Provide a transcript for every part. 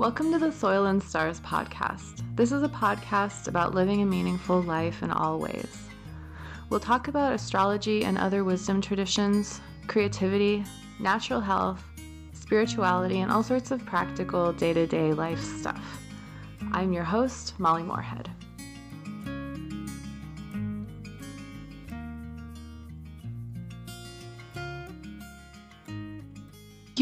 Welcome to the Soil and Stars podcast. This is a podcast about living a meaningful life in all ways. We'll talk about astrology and other wisdom traditions, creativity, natural health, spirituality, and all sorts of practical day to day life stuff. I'm your host, Molly Moorhead.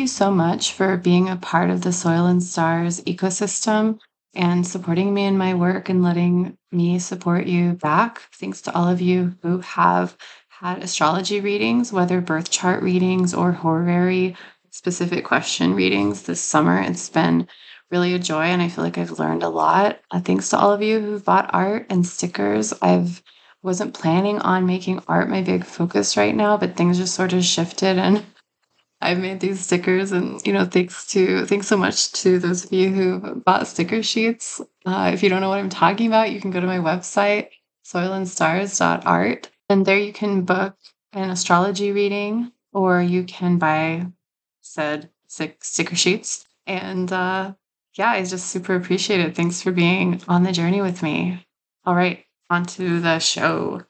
So much for being a part of the Soil and Stars ecosystem and supporting me in my work and letting me support you back. Thanks to all of you who have had astrology readings, whether birth chart readings or horary specific question readings this summer. It's been really a joy and I feel like I've learned a lot. Uh, thanks to all of you who've bought art and stickers. I've wasn't planning on making art my big focus right now, but things just sort of shifted and I've made these stickers, and you know, thanks to thanks so much to those of you who bought sticker sheets. Uh, if you don't know what I'm talking about, you can go to my website soilandstars.art, and there you can book an astrology reading, or you can buy said sticker sheets. And uh, yeah, I just super appreciate it. Thanks for being on the journey with me. All right, on to the show.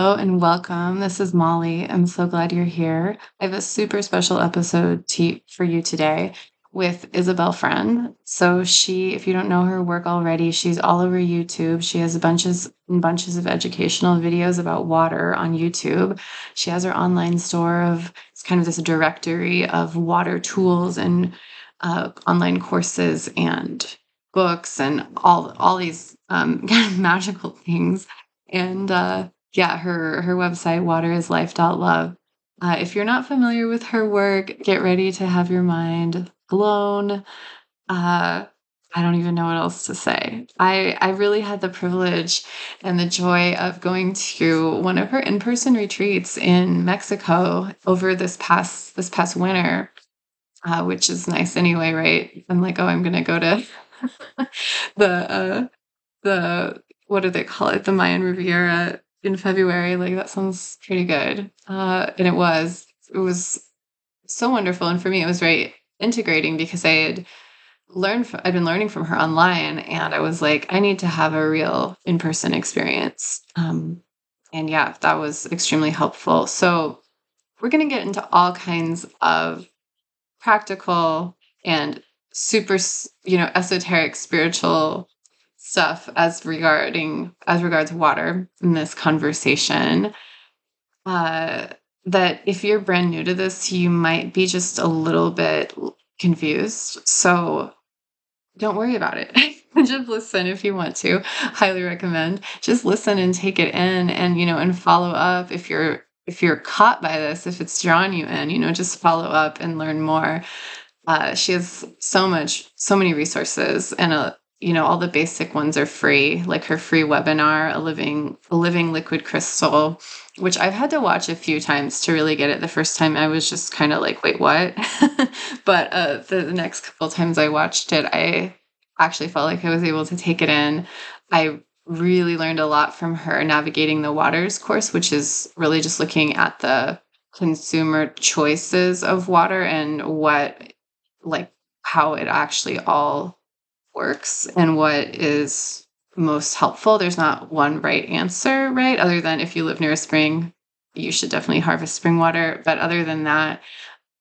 Hello and welcome. This is Molly. I'm so glad you're here. I have a super special episode to, for you today with Isabel Friend. So she, if you don't know her work already, she's all over YouTube. She has bunches and bunches of educational videos about water on YouTube. She has her online store of it's kind of this directory of water tools and uh, online courses and books and all all these um, kind of magical things. And uh, yeah, her her website waterislife.love. Uh, if you're not familiar with her work, get ready to have your mind blown. Uh, I don't even know what else to say. I I really had the privilege and the joy of going to one of her in-person retreats in Mexico over this past this past winter, uh, which is nice anyway, right? I'm like, oh, I'm gonna go to the uh, the what do they call it? The Mayan Riviera in February. Like that sounds pretty good. Uh, and it was. It was so wonderful, and for me, it was very integrating because I had learned. From, I'd been learning from her online, and I was like, I need to have a real in person experience. Um, and yeah, that was extremely helpful. So we're going to get into all kinds of practical and super, you know, esoteric spiritual stuff as regarding as regards water in this conversation. Uh that if you're brand new to this you might be just a little bit confused. So don't worry about it. Just listen if you want to. Highly recommend. Just listen and take it in and you know and follow up if you're if you're caught by this if it's drawn you in you know just follow up and learn more. Uh, she has so much so many resources and a you know all the basic ones are free like her free webinar a living a living liquid crystal which i've had to watch a few times to really get it. The first time i was just kind of like wait what? But uh, the, the next couple times i watched it i actually felt like i was able to take it in. I really learned a lot from her navigating the waters course which is really just looking at the consumer choices of water and what like how it actually all works and what is most helpful. There's not one right answer, right? Other than if you live near a spring, you should definitely harvest spring water. But other than that,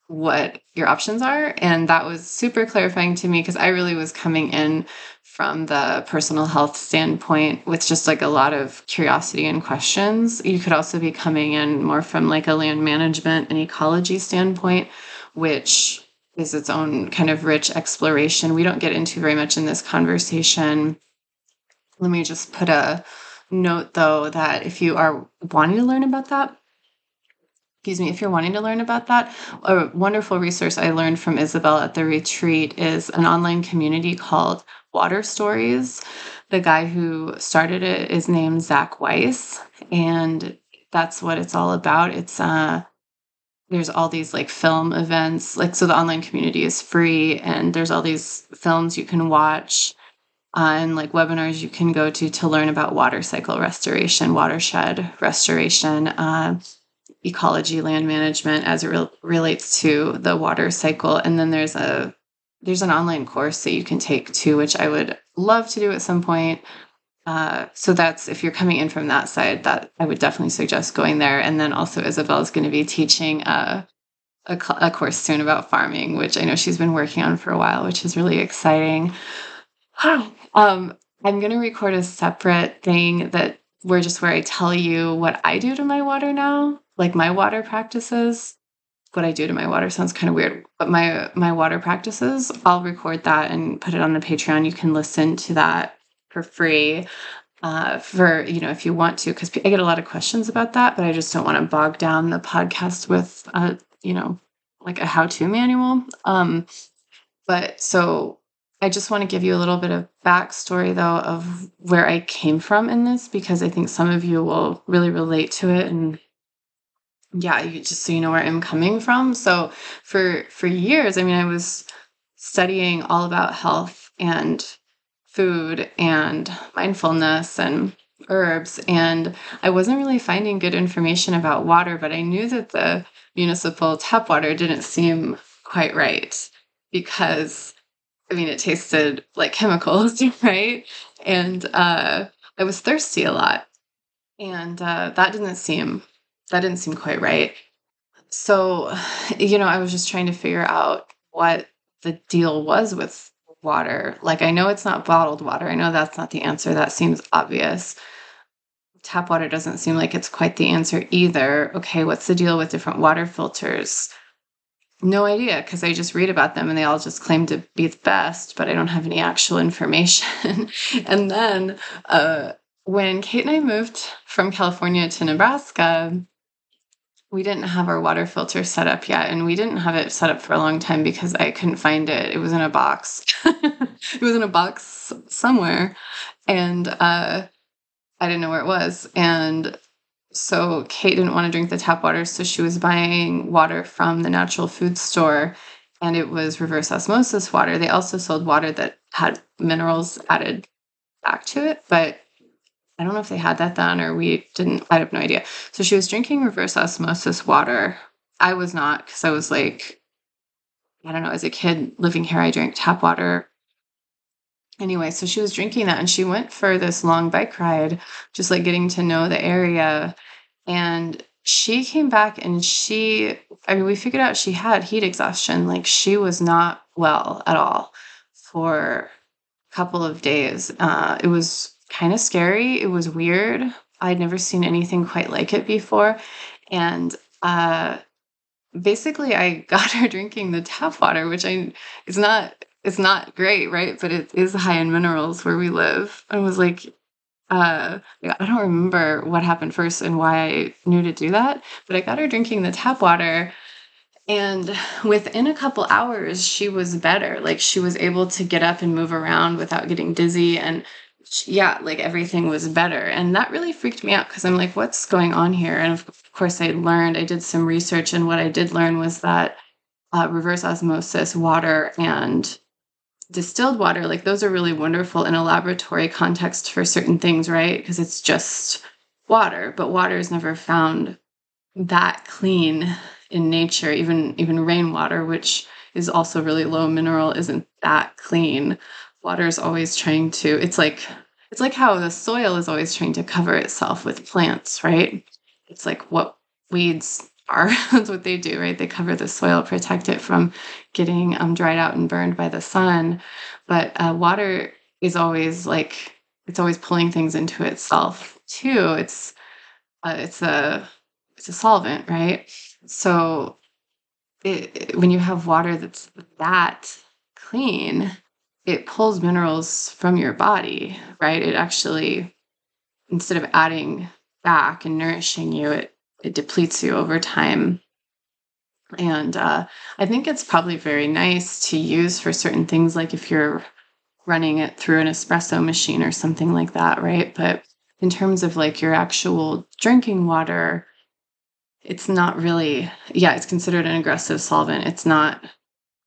what your options are. And that was super clarifying to me because I really was coming in from the personal health standpoint with just like a lot of curiosity and questions. You could also be coming in more from like a land management and ecology standpoint, which is its own kind of rich exploration. We don't get into very much in this conversation. Let me just put a note though that if you are wanting to learn about that, excuse me, if you're wanting to learn about that, a wonderful resource I learned from Isabel at the retreat is an online community called Water Stories. The guy who started it is named Zach Weiss, and that's what it's all about. It's uh there's all these like film events like so the online community is free and there's all these films you can watch uh, and like webinars you can go to to learn about water cycle restoration watershed restoration uh, ecology land management as it re- relates to the water cycle and then there's a there's an online course that you can take too, which I would love to do at some point. Uh, so that's if you're coming in from that side, that I would definitely suggest going there. And then also Isabel is going to be teaching uh, a, a course soon about farming, which I know she's been working on for a while, which is really exciting. um, I'm going to record a separate thing that where just where I tell you what I do to my water now, like my water practices. What I do to my water sounds kind of weird, but my my water practices, I'll record that and put it on the Patreon. You can listen to that for free. Uh, for you know, if you want to, because I get a lot of questions about that, but I just don't want to bog down the podcast with uh, you know, like a how-to manual. Um, but so I just want to give you a little bit of backstory, though, of where I came from in this, because I think some of you will really relate to it. And yeah, you, just so you know where I'm coming from. So for for years, I mean, I was studying all about health and food and mindfulness and herbs, and I wasn't really finding good information about water. But I knew that the municipal tap water didn't seem quite right because I mean, it tasted like chemicals, right? And uh, I was thirsty a lot, and uh, that didn't seem that didn't seem quite right. So, you know, I was just trying to figure out what the deal was with water. Like, I know it's not bottled water. I know that's not the answer. That seems obvious. Tap water doesn't seem like it's quite the answer either. Okay, what's the deal with different water filters? No idea because I just read about them and they all just claim to be the best, but I don't have any actual information. and then uh, when Kate and I moved from California to Nebraska, we didn't have our water filter set up yet and we didn't have it set up for a long time because i couldn't find it. It was in a box. It was in a box somewhere and uh, i didn't know where it was. And so Kate didn't want to drink the tap water, so she was buying water from the natural food store and it was reverse osmosis water. They also sold water that had minerals added back to it, but I don't know if they had that then or we didn't. I have no idea. So she was drinking reverse osmosis water. I was not because I was like, I don't know, as a kid living here, I drank tap water anyway, so she was drinking that and she went for this long bike ride, just like getting to know the area. And she came back and she, I mean, we figured out she had heat exhaustion. Like she was not well at all for a couple of days. Uh, it was kind of scary. It was weird. I'd never seen anything quite like it before. And uh, basically, I got her drinking the tap water, which I is not it's not great, right? But it is high in minerals where we live. I was like, uh, I don't remember what happened first and why I knew to do that, but I got her drinking the tap water. And within a couple hours, she was better. Like she was able to get up and move around without getting dizzy. And yeah, like everything was better. And that really freaked me out because I'm like, what's going on here? And of course, I learned, I did some research. And what I did learn was that uh, reverse osmosis water and distilled water, like those are really wonderful in a laboratory context for certain things, right? Because it's just water, but water is never found that clean in nature. Even even rainwater, which is also really low mineral, isn't that clean. Water is always trying to. It's like it's like how the soil is always trying to cover itself with plants, right? It's like what weeds are. That's what they do, right? They cover the soil, protect it from getting um, dried out and burned by the sun. But uh, water is always like it's always pulling things into itself too. It's uh, it's a it's a solvent, right? So it, it, when you have water that's that clean, it pulls minerals from your body, right? It actually instead of adding back and nourishing you, it it depletes you over time. And uh, I think it's probably very nice to use for certain things, like if you're running it through an espresso machine or something like that, right? But in terms of like your actual drinking water, it's not really, yeah, it's considered an aggressive solvent. It's not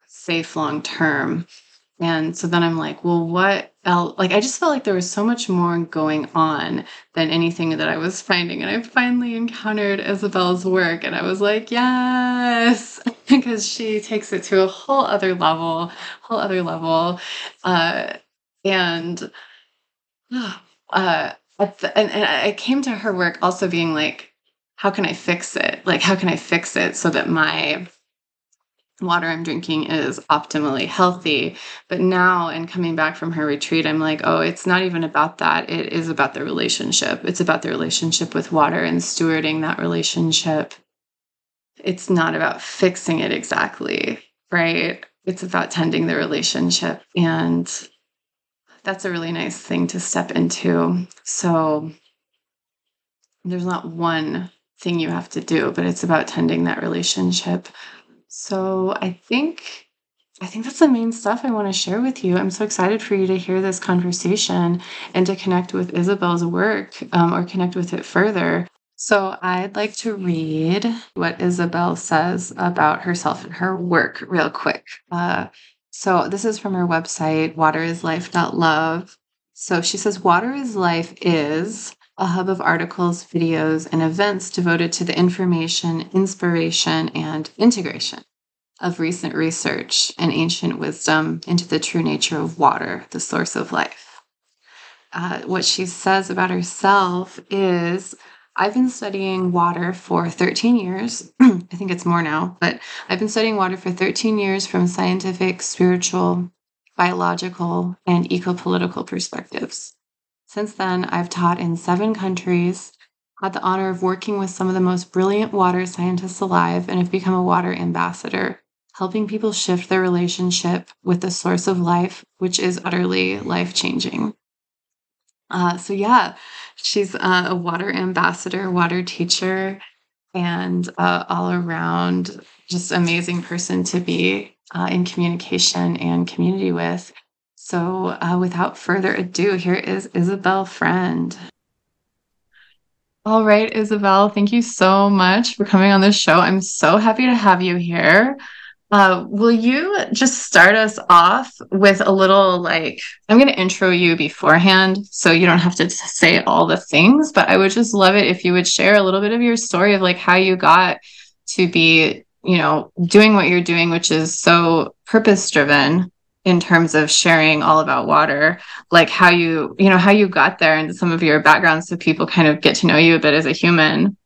safe long term. And so then I'm like, well, what else? Like, I just felt like there was so much more going on than anything that I was finding. And I finally encountered Isabel's work, and I was like, yes. because she takes it to a whole other level, whole other level. Uh, and uh, the, and, and I came to her work also being like, how can I fix it? Like, how can I fix it so that my water I'm drinking is optimally healthy. But now, in coming back from her retreat, I'm like, oh, it's not even about that. It is about the relationship. It's about the relationship with water and stewarding that relationship. It's not about fixing it exactly, right? It's about tending the relationship. And that's a really nice thing to step into. So there's not one thing you have to do, but it's about tending that relationship so I think I think that's the main stuff I want to share with you. I'm so excited for you to hear this conversation and to connect with Isabel's work um, or connect with it further. So I'd like to read what Isabel says about herself and her work real quick. Uh, so this is from her website, waterislife.love. So she says, Water is Life is a hub of articles, videos, and events devoted to the information, inspiration, and integration of recent research and ancient wisdom into the true nature of water, the source of life. Uh, what she says about herself is I've been studying water for 13 years. I think it's more now, but I've been studying water for 13 years from scientific, spiritual, biological, and eco political perspectives. Since then, I've taught in seven countries, had the honor of working with some of the most brilliant water scientists alive, and have become a water ambassador, helping people shift their relationship with the source of life, which is utterly life changing. Uh, so, yeah, she's uh, a water ambassador, water teacher, and uh, all around just amazing person to be uh, in communication and community with. So, uh, without further ado, here is Isabel Friend. All right, Isabel, thank you so much for coming on this show. I'm so happy to have you here. Uh, will you just start us off with a little like, I'm going to intro you beforehand so you don't have to say all the things, but I would just love it if you would share a little bit of your story of like how you got to be, you know, doing what you're doing, which is so purpose driven in terms of sharing all about water like how you you know how you got there and some of your background so people kind of get to know you a bit as a human.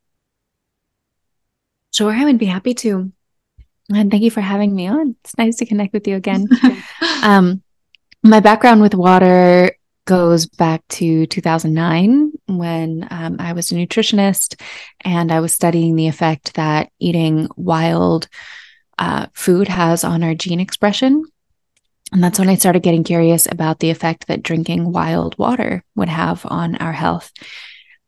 Sure i would be happy to. And thank you for having me on. It's nice to connect with you again. Um my background with water goes back to 2009 when um, I was a nutritionist and I was studying the effect that eating wild uh, food has on our gene expression. And that's when I started getting curious about the effect that drinking wild water would have on our health.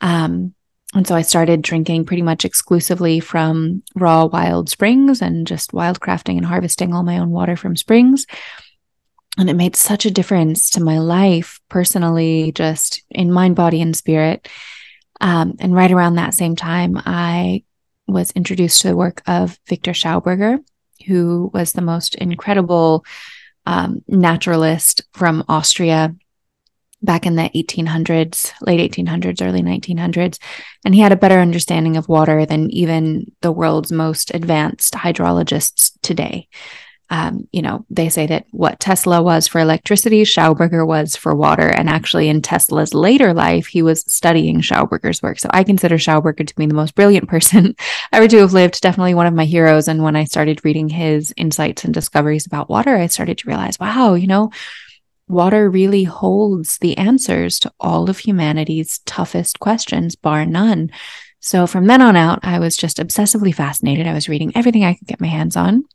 Um, and so I started drinking pretty much exclusively from raw wild springs and just wildcrafting and harvesting all my own water from springs. And it made such a difference to my life personally, just in mind, body, and spirit. Um, and right around that same time, I was introduced to the work of Victor Schauberger, who was the most incredible um, naturalist from Austria back in the 1800s, late 1800s, early 1900s. And he had a better understanding of water than even the world's most advanced hydrologists today. Um, you know, they say that what Tesla was for electricity, Schauberger was for water. And actually, in Tesla's later life, he was studying Schauberger's work. So I consider Schauberger to be the most brilliant person ever to have lived, definitely one of my heroes. And when I started reading his insights and discoveries about water, I started to realize, wow, you know, water really holds the answers to all of humanity's toughest questions, bar none. So from then on out, I was just obsessively fascinated. I was reading everything I could get my hands on.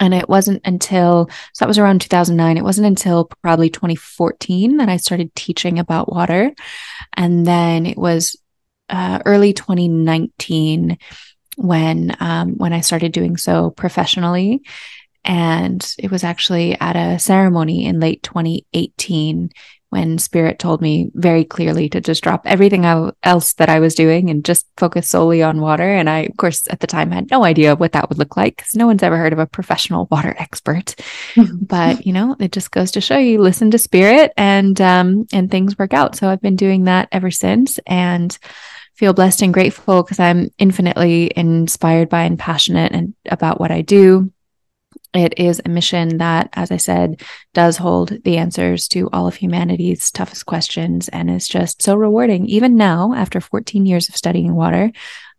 And it wasn't until, so that was around 2009. It wasn't until probably 2014 that I started teaching about water. And then it was uh, early 2019 when, um, when I started doing so professionally. And it was actually at a ceremony in late 2018 when spirit told me very clearly to just drop everything else that I was doing and just focus solely on water. And I, of course, at the time had no idea what that would look like because no one's ever heard of a professional water expert. but you know, it just goes to show you listen to spirit and um and things work out. So I've been doing that ever since and feel blessed and grateful because I'm infinitely inspired by and passionate and about what I do. It is a mission that, as I said, does hold the answers to all of humanity's toughest questions and is just so rewarding. Even now, after 14 years of studying water,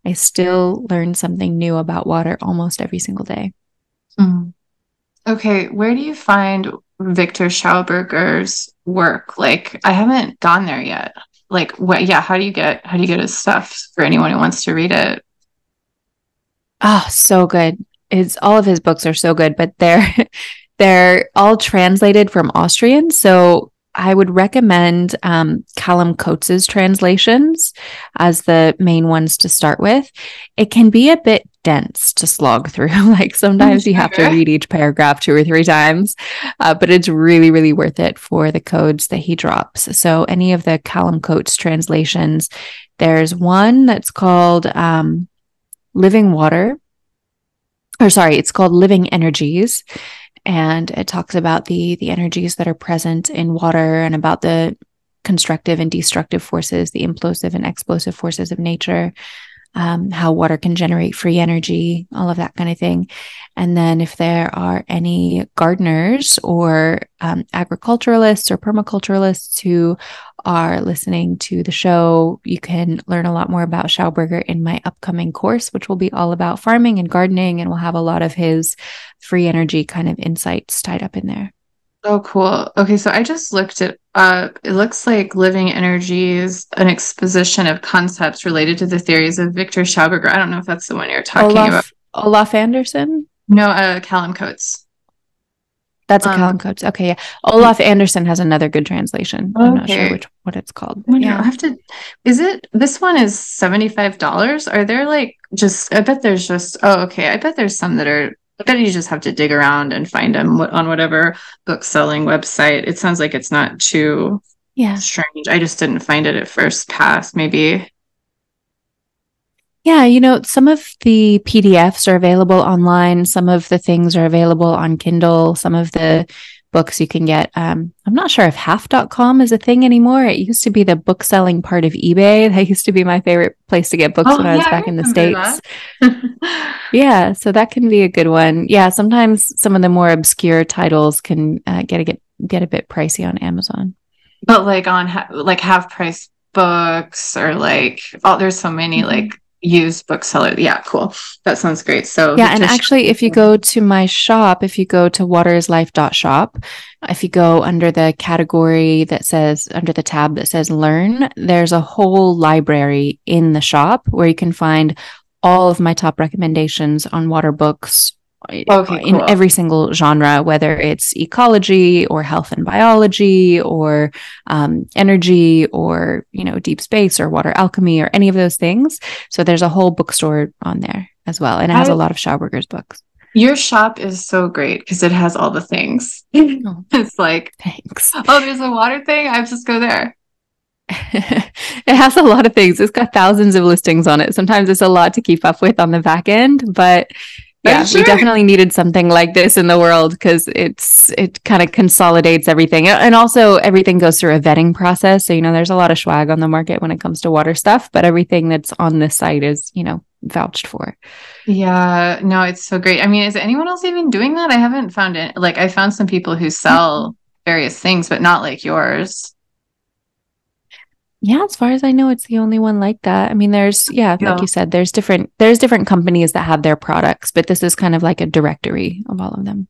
I still learn something new about water almost every single day. Mm. Okay, where do you find Victor Schauberger's work? Like, I haven't gone there yet. Like, what? Yeah, how do you get how do you get his stuff for anyone who wants to read it? Oh, so good his all of his books are so good, but they're they're all translated from Austrian. So I would recommend um, Callum Coats's translations as the main ones to start with. It can be a bit dense to slog through. like sometimes you have to read each paragraph two or three times, uh, but it's really, really worth it for the codes that he drops. So any of the Callum Coats translations, there's one that's called um, Living Water or sorry, it's called Living Energies. And it talks about the the energies that are present in water and about the constructive and destructive forces, the implosive and explosive forces of nature, um, how water can generate free energy, all of that kind of thing. And then if there are any gardeners or um, agriculturalists or permaculturalists who are listening to the show, you can learn a lot more about Schauberger in my upcoming course, which will be all about farming and gardening, and we'll have a lot of his free energy kind of insights tied up in there. Oh, cool. Okay, so I just looked it up. It looks like Living Energy is an exposition of concepts related to the theories of Victor Schauberger. I don't know if that's the one you're talking Olaf, about. Olaf Anderson? No, uh, Callum Coats. That's a um, Callum Coats. Okay, yeah. Olaf Anderson has another good translation. Okay. I'm not sure which what it's called. yeah, I have to. Is it this one is seventy five dollars? Are there like just? I bet there's just. Oh, okay. I bet there's some that are bet you just have to dig around and find them on whatever book selling website. It sounds like it's not too yeah strange. I just didn't find it at first pass. Maybe. Yeah, you know, some of the PDFs are available online. Some of the things are available on Kindle. Some of the books you can get. Um, I'm not sure if half.com is a thing anymore. It used to be the book selling part of eBay. That used to be my favorite place to get books oh, when I was back I in the States. yeah, so that can be a good one. Yeah, sometimes some of the more obscure titles can uh, get a get get a bit pricey on Amazon. But like on ha- like half price books or like oh there's so many mm-hmm. like used bookseller. Yeah, cool. That sounds great. So yeah, and actually, if you go to my shop, if you go to waterislife.shop, if you go under the category that says under the tab that says learn, there's a whole library in the shop where you can find all of my top recommendations on water books okay, in cool. every single genre, whether it's ecology or health and biology or um, energy or you know deep space or water alchemy or any of those things. So there's a whole bookstore on there as well, and it has I, a lot of Schauberger's books. Your shop is so great because it has all the things. Oh, it's like thanks. Oh, there's a water thing. I just go there. it has a lot of things. It's got thousands of listings on it. Sometimes it's a lot to keep up with on the back end, but yeah sure. we definitely needed something like this in the world because it's it kind of consolidates everything. And also everything goes through a vetting process. So you know there's a lot of swag on the market when it comes to water stuff but everything that's on this site is you know vouched for. Yeah no it's so great. I mean is anyone else even doing that? I haven't found it like i found some people who sell mm-hmm. various things but not like yours yeah, as far as I know, it's the only one like that. I mean, there's yeah, yeah, like you said, there's different there's different companies that have their products, but this is kind of like a directory of all of them.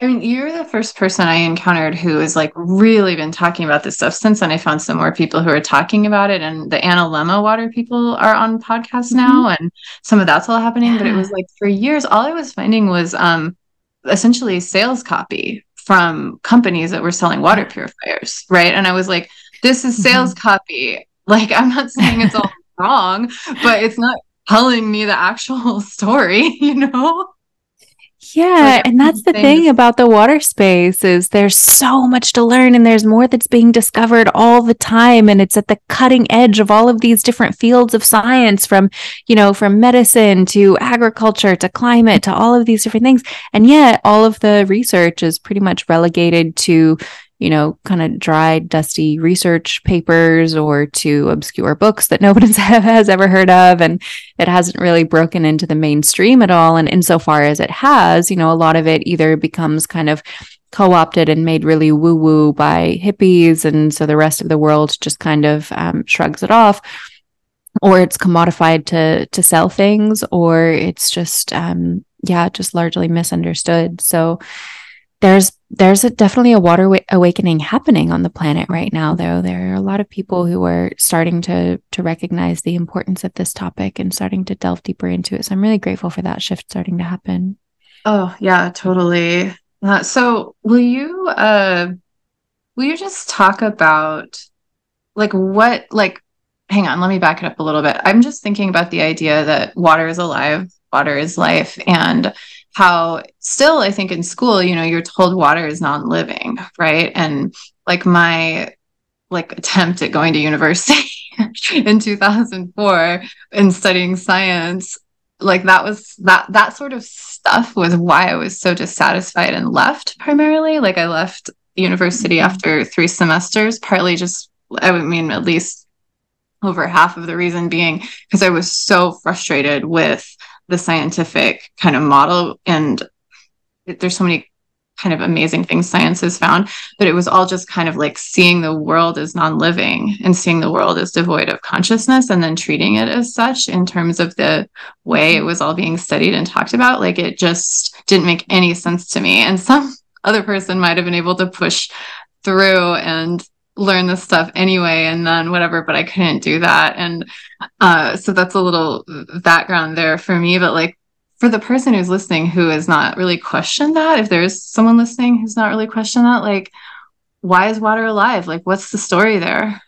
I mean, you're the first person I encountered who has like really been talking about this stuff since, and I found some more people who are talking about it. And the Analemma water people are on podcasts mm-hmm. now, and some of that's all happening. Yeah. But it was like for years, all I was finding was um essentially sales copy from companies that were selling water purifiers, right? And I was like, this is sales mm-hmm. copy. Like, I'm not saying it's all wrong, but it's not telling me the actual story, you know? Yeah, like, and that's the thing about the water space is there's so much to learn and there's more that's being discovered all the time and it's at the cutting edge of all of these different fields of science from, you know, from medicine to agriculture to climate to all of these different things. And yet all of the research is pretty much relegated to you know, kind of dry, dusty research papers or to obscure books that nobody has ever heard of. And it hasn't really broken into the mainstream at all. And insofar as it has, you know, a lot of it either becomes kind of co opted and made really woo woo by hippies. And so the rest of the world just kind of um, shrugs it off. Or it's commodified to to sell things, or it's just um, yeah, just largely misunderstood. So there's there's a, definitely a water wa- awakening happening on the planet right now though. There are a lot of people who are starting to to recognize the importance of this topic and starting to delve deeper into it. So i'm really grateful for that shift starting to happen. Oh yeah totally. Uh, so will you uh will you just talk about like what like hang on let me back it up a little bit. I'm just thinking about the idea that water is alive water is life and how still i think in school you know you're told water is non-living right and like my like attempt at going to university in 2004 and studying science like that was that that sort of stuff was why i was so dissatisfied and left primarily like i left university mm-hmm. after three semesters partly just i mean at least over half of the reason being because i was so frustrated with the scientific kind of model and there's so many kind of amazing things science has found but it was all just kind of like seeing the world as non-living and seeing the world as devoid of consciousness and then treating it as such in terms of the way it was all being studied and talked about. Like it just didn't make any sense to me. And some other person might have been able to push through and learn this stuff anyway and then whatever but i couldn't do that. And uh, so that's a little background there for me but like for the person who's listening who has not really questioned that if there's someone listening who's not really questioned that like why is water alive? Like what's the story there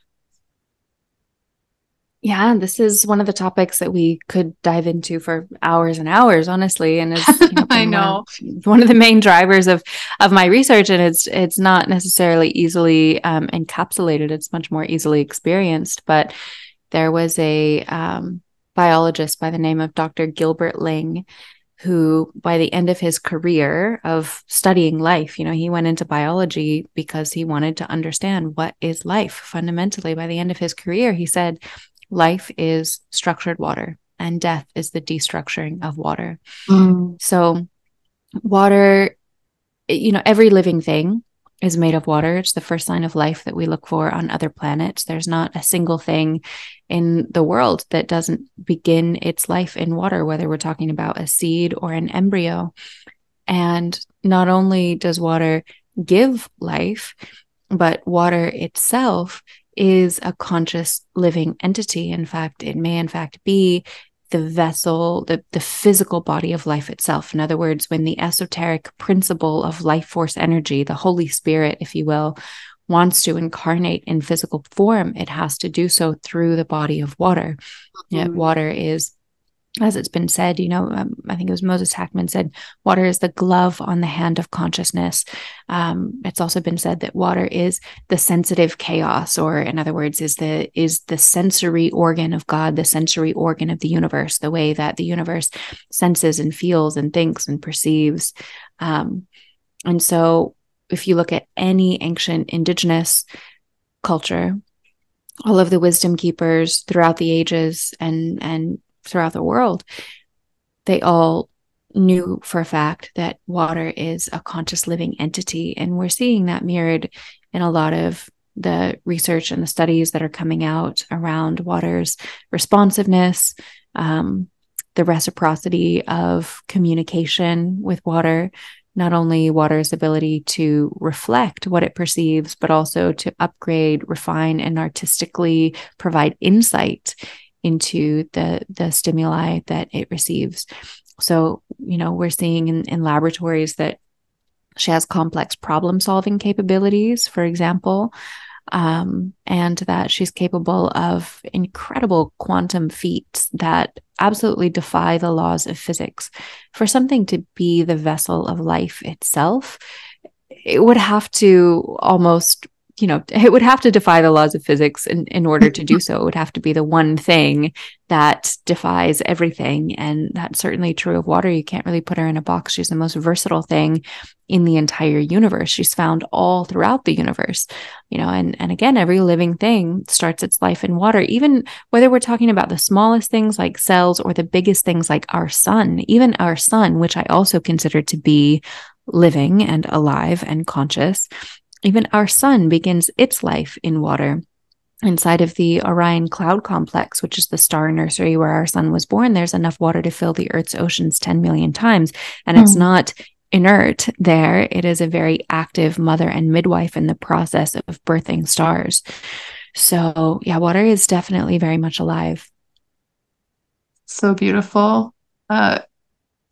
yeah, this is one of the topics that we could dive into for hours and hours, honestly. And it's you know, I know one of, one of, the main drivers of of my research, and it's it's not necessarily easily um, encapsulated; it's much more easily experienced. But there was a um, biologist by the name of Dr. Gilbert Ling, who by the end of his career of studying life you know he went into biology because he wanted to understand what is life fundamentally by the end of his career he said life is structured water and death is the destructuring of water. Mm. So, water, you know, every living thing is made of water. It's the first sign of life that we look for on other planets. There's not a single thing in the world that doesn't begin its life in water, whether we're talking about a seed or an embryo. And not only does water give life, but water itself is a conscious living entity. In fact, it may in fact be the vessel, the, the physical body of life itself. In other words, when the esoteric principle of life force energy, the Holy Spirit, if you will, wants to incarnate in physical form, it has to do so through the body of water. Mm-hmm. Yet water is as it's been said, you know, um, I think it was Moses Hackman said, water is the glove on the hand of consciousness. Um, it's also been said that water is the sensitive chaos, or in other words, is the is the sensory organ of God, the sensory organ of the universe, the way that the universe senses and feels and thinks and perceives. Um, and so, if you look at any ancient indigenous culture, all of the wisdom keepers throughout the ages and and throughout the world, they all knew for a fact that water is a conscious living entity. And we're seeing that mirrored in a lot of the research and the studies that are coming out around water's responsiveness, um, the reciprocity of communication with water, not only water's ability to reflect what it perceives, but also to upgrade, refine, and artistically provide insight into the the stimuli that it receives. So you know we're seeing in, in laboratories that she has complex problem solving capabilities for example um, and that she's capable of incredible quantum feats that absolutely defy the laws of physics. For something to be the vessel of life itself it would have to almost you know, it would have to defy the laws of physics in, in order to do so. It would have to be the one thing that defies everything. And that's certainly true of water. You can't really put her in a box. She's the most versatile thing in the entire universe. She's found all throughout the universe, you know, and, and again, every living thing starts its life in water, even whether we're talking about the smallest things like cells or the biggest things like our sun, even our sun, which I also consider to be living and alive and conscious. Even our sun begins its life in water inside of the Orion cloud complex, which is the star nursery where our sun was born, there's enough water to fill the Earth's oceans 10 million times. And mm. it's hmm. not inert there. It is a very active mother and midwife in the process of birthing stars. So, yeah, water is definitely very much alive. So beautiful. Uh,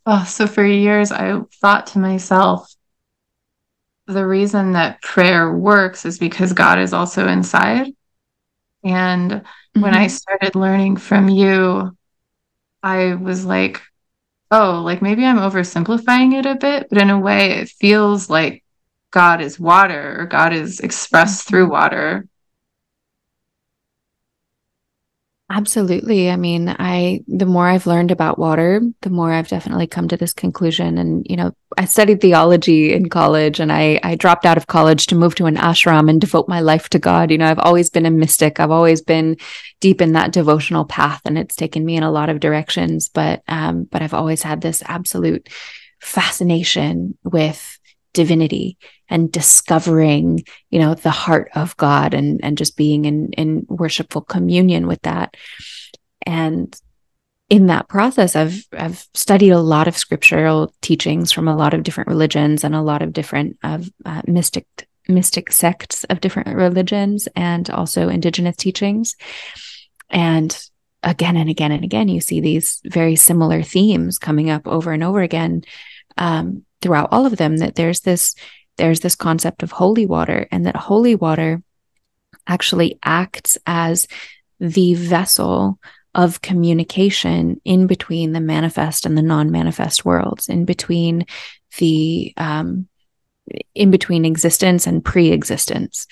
oh, so for years, I thought to myself, the reason that prayer works is because God is also inside. And mm-hmm. when I mm-hmm. started learning from you, I was like, oh, like maybe I'm oversimplifying it a bit, but in a way, it feels like God is water or God is expressed mm-hmm. through water. Absolutely. I mean, I the more I've learned about water, the more I've definitely come to this conclusion. And you know, I studied theology in college, and I I dropped out of college to move to an ashram and devote my life to God. You know, I've always been a mystic. I've always been deep in that devotional path, and it's taken me in a lot of directions. But um, but I've always had this absolute fascination with divinity and discovering you know the heart of god and and just being in in worshipful communion with that. And in that process i've i've studied a lot of scriptural teachings from a lot of different religions and a lot of different of uh, mystic mystic sects of different religions and also indigenous teachings. And again and again and again you see these very similar themes coming up over and over again um, throughout all of them that there's this there's this concept of holy water and that holy water actually acts as the vessel of communication in between the manifest and the non-manifest worlds in between the um, in between existence and pre-existence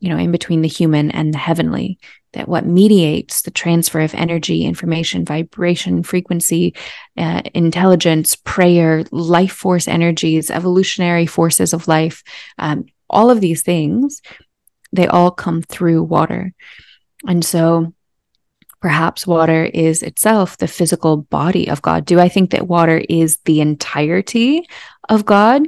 you know in between the human and the heavenly that what mediates the transfer of energy, information, vibration, frequency, uh, intelligence, prayer, life force energies, evolutionary forces of life, um, all of these things, they all come through water. And so perhaps water is itself the physical body of God. Do I think that water is the entirety of God?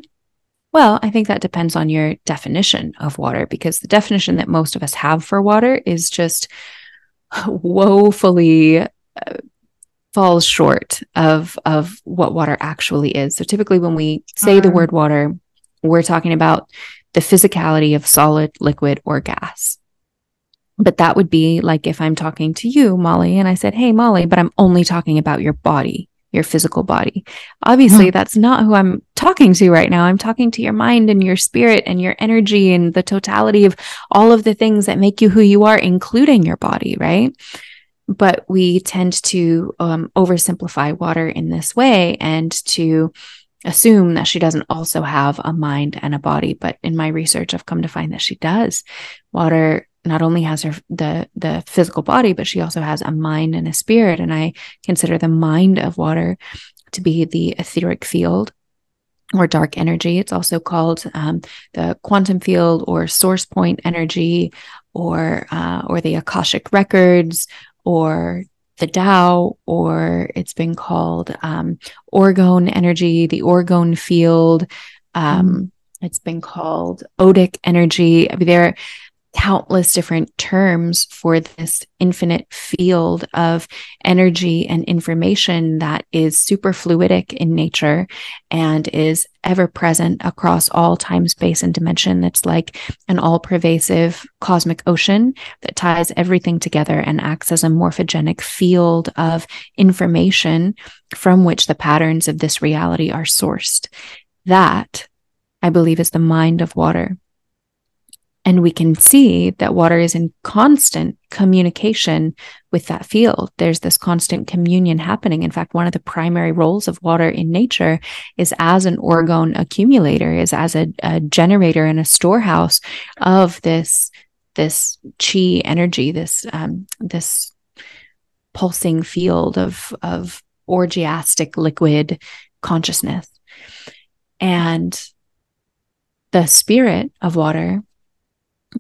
Well, I think that depends on your definition of water because the definition that most of us have for water is just woefully uh, falls short of of what water actually is. So typically when we say the word water, we're talking about the physicality of solid, liquid or gas. But that would be like if I'm talking to you, Molly, and I said, "Hey Molly, but I'm only talking about your body." Your physical body. Obviously, mm. that's not who I'm talking to right now. I'm talking to your mind and your spirit and your energy and the totality of all of the things that make you who you are, including your body, right? But we tend to um, oversimplify water in this way and to assume that she doesn't also have a mind and a body. But in my research, I've come to find that she does. Water not only has her the the physical body but she also has a mind and a spirit and i consider the mind of water to be the etheric field or dark energy it's also called um, the quantum field or source point energy or uh, or the akashic records or the Tao, or it's been called um, orgone energy, the orgone field. Um, mm. It's been called odic energy. I mean, there countless different terms for this infinite field of energy and information that is super fluidic in nature and is ever present across all time, space, and dimension. That's like an all pervasive cosmic ocean that ties everything together and acts as a morphogenic field of information from which the patterns of this reality are sourced. That, I believe, is the mind of water. And we can see that water is in constant communication with that field. There's this constant communion happening. In fact, one of the primary roles of water in nature is as an orgone accumulator, is as a, a generator and a storehouse of this this chi energy, this um, this pulsing field of of orgiastic liquid consciousness. And the spirit of water,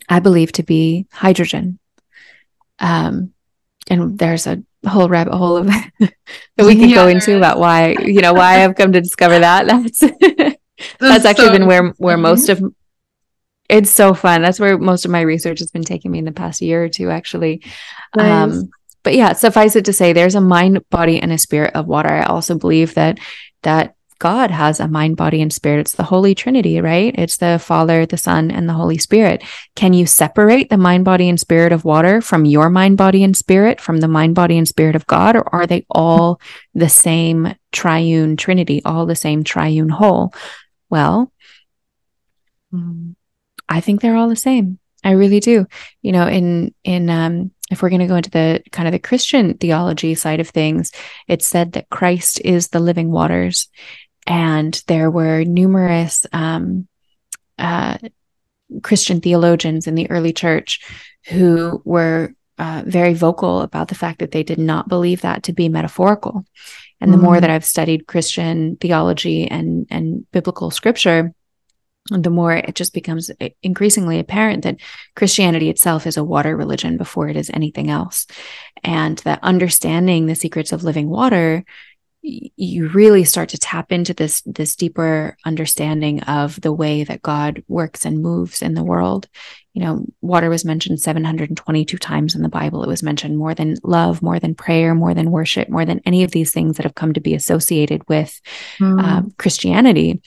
I believe to be hydrogen. Um, and there's a whole rabbit hole of that we can yeah, go into about why, you know, why I've come to discover that. That's that's, actually so been where where most of it's so fun. That's where most of my research has been taking me in the past year or two, actually. Nice. Um, but yeah, suffice it to say, there's a mind, body, and a spirit of water. I also believe that that God has a mind, body, and spirit. It's the Holy Trinity, right? It's the Father, the Son, and the Holy Spirit. Can you separate the mind, body, and spirit of water from your mind, body, and spirit, from the mind, body, and spirit of God? Or are they all the same triune Trinity, all the same triune whole? Well, I think they're all the same. I really do. You know, in, in, um, if we're going to go into the kind of the Christian theology side of things, it's said that Christ is the living waters. And there were numerous um, uh, Christian theologians in the early church who were uh, very vocal about the fact that they did not believe that to be metaphorical. And the mm more mm-hmm. that I've studied Christian theology and, and biblical scripture, the more it just becomes increasingly apparent that Christianity itself is a water religion before it is anything else. And that understanding the secrets of living water, you really start to tap into this, this deeper understanding of the way that God works and moves in the world. You know, water was mentioned 722 times in the Bible. It was mentioned more than love, more than prayer, more than worship, more than any of these things that have come to be associated with mm. uh, Christianity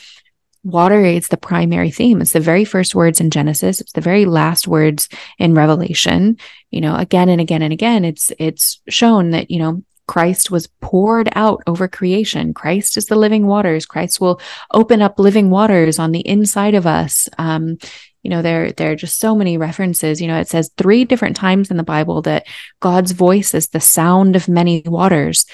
water is the primary theme. It's the very first words in Genesis. It's the very last words in Revelation. You know, again and again and again, it's it's shown that, you know, Christ was poured out over creation. Christ is the living waters. Christ will open up living waters on the inside of us. Um, you know, there, there are just so many references. You know, it says three different times in the Bible that God's voice is the sound of many waters.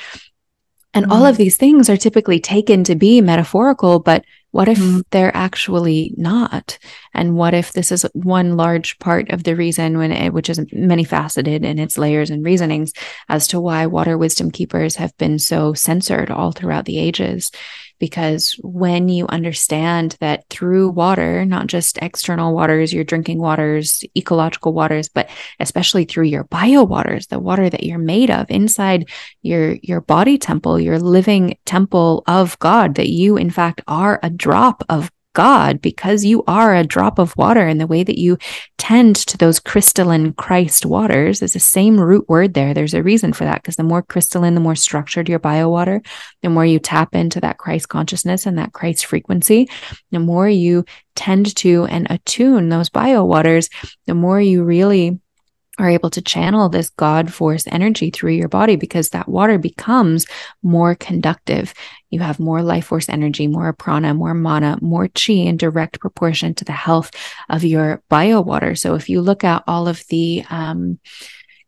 And mm-hmm. all of these things are typically taken to be metaphorical, but what if mm-hmm. they're actually not? And what if this is one large part of the reason when it, which is many faceted in its layers and reasonings as to why water wisdom keepers have been so censored all throughout the ages? Because when you understand that through water, not just external waters, your drinking waters, ecological waters, but especially through your bio waters, the water that you're made of inside your, your body temple, your living temple of God, that you in fact are a drop of God because you are a drop of water and the way that you tend to those crystalline Christ waters is the same root word there. There's a reason for that because the more crystalline, the more structured your bio water, the more you tap into that Christ consciousness and that Christ frequency, the more you tend to and attune those bio waters, the more you really are able to channel this God force energy through your body because that water becomes more conductive. You have more life force energy, more prana, more mana, more chi in direct proportion to the health of your bio water. So if you look at all of the, um,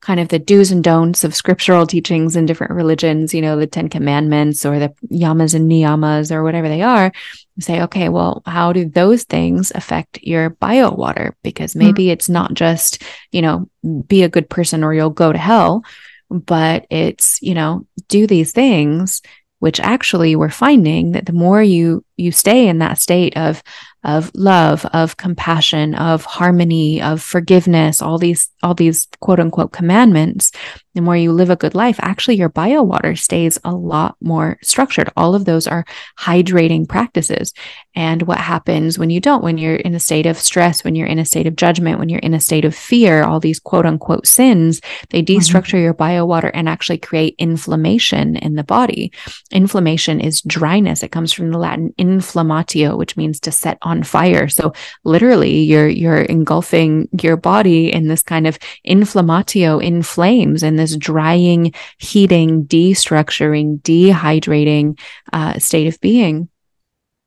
kind of the do's and don'ts of scriptural teachings in different religions, you know, the 10 commandments or the yamas and niyamas or whatever they are, say, okay, well, how do those things affect your bio water? Because mm-hmm. maybe mm-hmm. it's not just, you know, be a good person or you'll go to hell, but it's, you know, do these things which actually we're finding that the more you you stay in that state of of love of compassion of harmony of forgiveness all these all these quote unquote commandments the more you live a good life, actually your bio water stays a lot more structured. All of those are hydrating practices. And what happens when you don't, when you're in a state of stress, when you're in a state of judgment, when you're in a state of fear, all these quote unquote sins, they mm-hmm. destructure mm-hmm. your bio water and actually create inflammation in the body. Inflammation is dryness. It comes from the Latin inflammatio, which means to set on fire. So literally you're, you're engulfing your body in this kind of inflammatio in flames and this drying, heating, destructuring, dehydrating uh, state of being.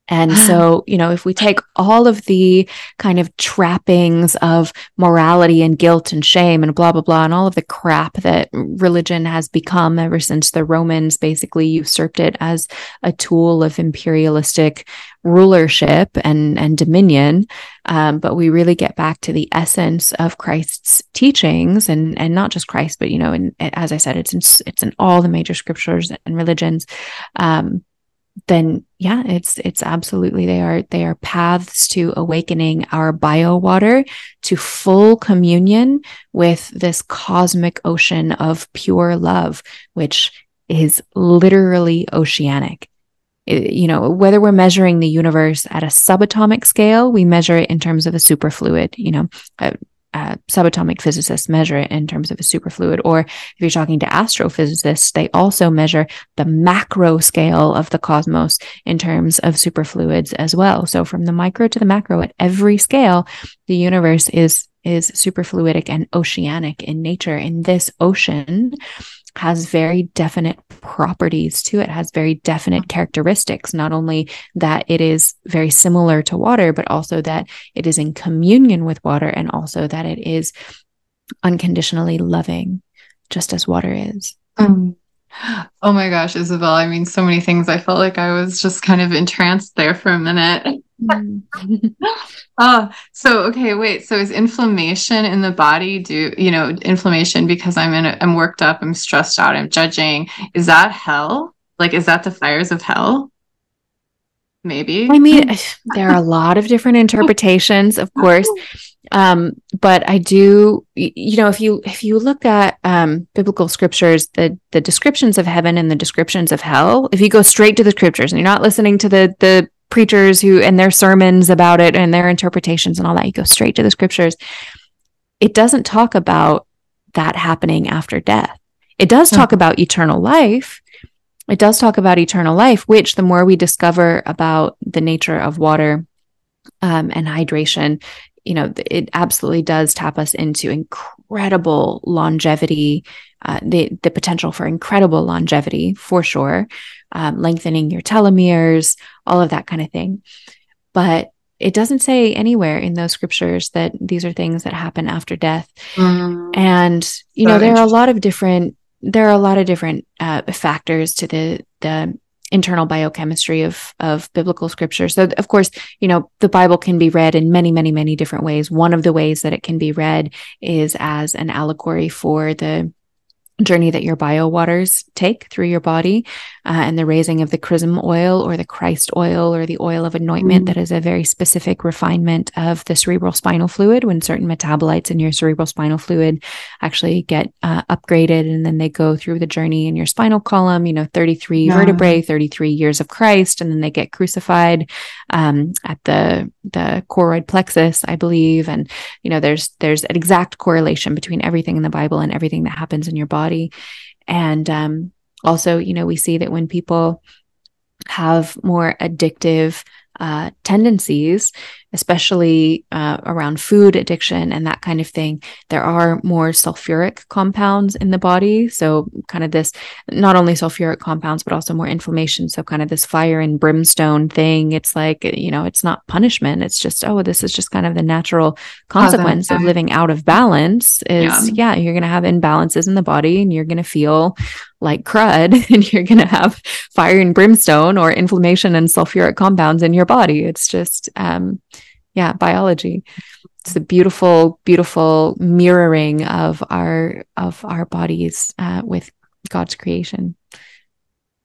And so, you know, if we take all of the kind of trappings of morality and guilt and shame and blah, blah, blah, and all of the crap that religion has become ever since the Romans basically usurped it as a tool of imperialistic rulership and, and dominion. Um, but we really get back to the essence of Christ's teachings and, and not just Christ, but, you know, and as I said, it's in, it's in all the major scriptures and religions. Um, then yeah it's it's absolutely they are they are paths to awakening our bio water to full communion with this cosmic ocean of pure love which is literally oceanic you know whether we're measuring the universe at a subatomic scale we measure it in terms of a superfluid you know uh, subatomic physicists measure it in terms of a superfluid. Or if you're talking to astrophysicists, they also measure the macro scale of the cosmos in terms of superfluids as well. So from the micro to the macro at every scale, the universe is is superfluidic and oceanic in nature. In this ocean has very definite properties to it, has very definite characteristics. Not only that it is very similar to water, but also that it is in communion with water and also that it is unconditionally loving, just as water is. Um, oh my gosh, Isabel. I mean, so many things. I felt like I was just kind of entranced there for a minute. oh, so okay, wait. So is inflammation in the body do you know inflammation because I'm in a, I'm worked up, I'm stressed out, I'm judging. Is that hell? Like is that the fires of hell? Maybe. I mean, there are a lot of different interpretations, of course. Um, but I do, you know, if you if you look at um, biblical scriptures, the the descriptions of heaven and the descriptions of hell, if you go straight to the scriptures and you're not listening to the the preachers who and their sermons about it and their interpretations and all that. You go straight to the scriptures. It doesn't talk about that happening after death. It does talk mm-hmm. about eternal life. It does talk about eternal life, which the more we discover about the nature of water um, and hydration, you know, it absolutely does tap us into incredible longevity, uh, the the potential for incredible longevity for sure um, lengthening your telomeres, all of that kind of thing. But it doesn't say anywhere in those scriptures that these are things that happen after death. Mm. And you know, there are a lot of different there are a lot of different uh, factors to the the internal biochemistry of of biblical scripture. So of course, you know, the Bible can be read in many many many different ways. One of the ways that it can be read is as an allegory for the journey that your bio waters take through your body uh, and the raising of the chrism oil or the christ oil or the oil of anointment mm. that is a very specific refinement of the cerebral spinal fluid when certain metabolites in your cerebral spinal fluid actually get uh, upgraded and then they go through the journey in your spinal column you know 33 yeah. vertebrae 33 years of christ and then they get crucified um, at the the choroid plexus i believe and you know there's there's an exact correlation between everything in the bible and everything that happens in your body body. And um, also, you know, we see that when people have more addictive uh, tendencies, especially uh, around food addiction and that kind of thing, there are more sulfuric compounds in the body. So, kind of this not only sulfuric compounds, but also more inflammation. So, kind of this fire and brimstone thing. It's like, you know, it's not punishment. It's just, oh, this is just kind of the natural consequence of living out of balance is, yeah, yeah you're going to have imbalances in the body and you're going to feel like crud and you're going to have fire and brimstone or inflammation and sulfuric compounds in your body. It's just, um, yeah, biology. It's a beautiful, beautiful mirroring of our of our bodies uh, with God's creation.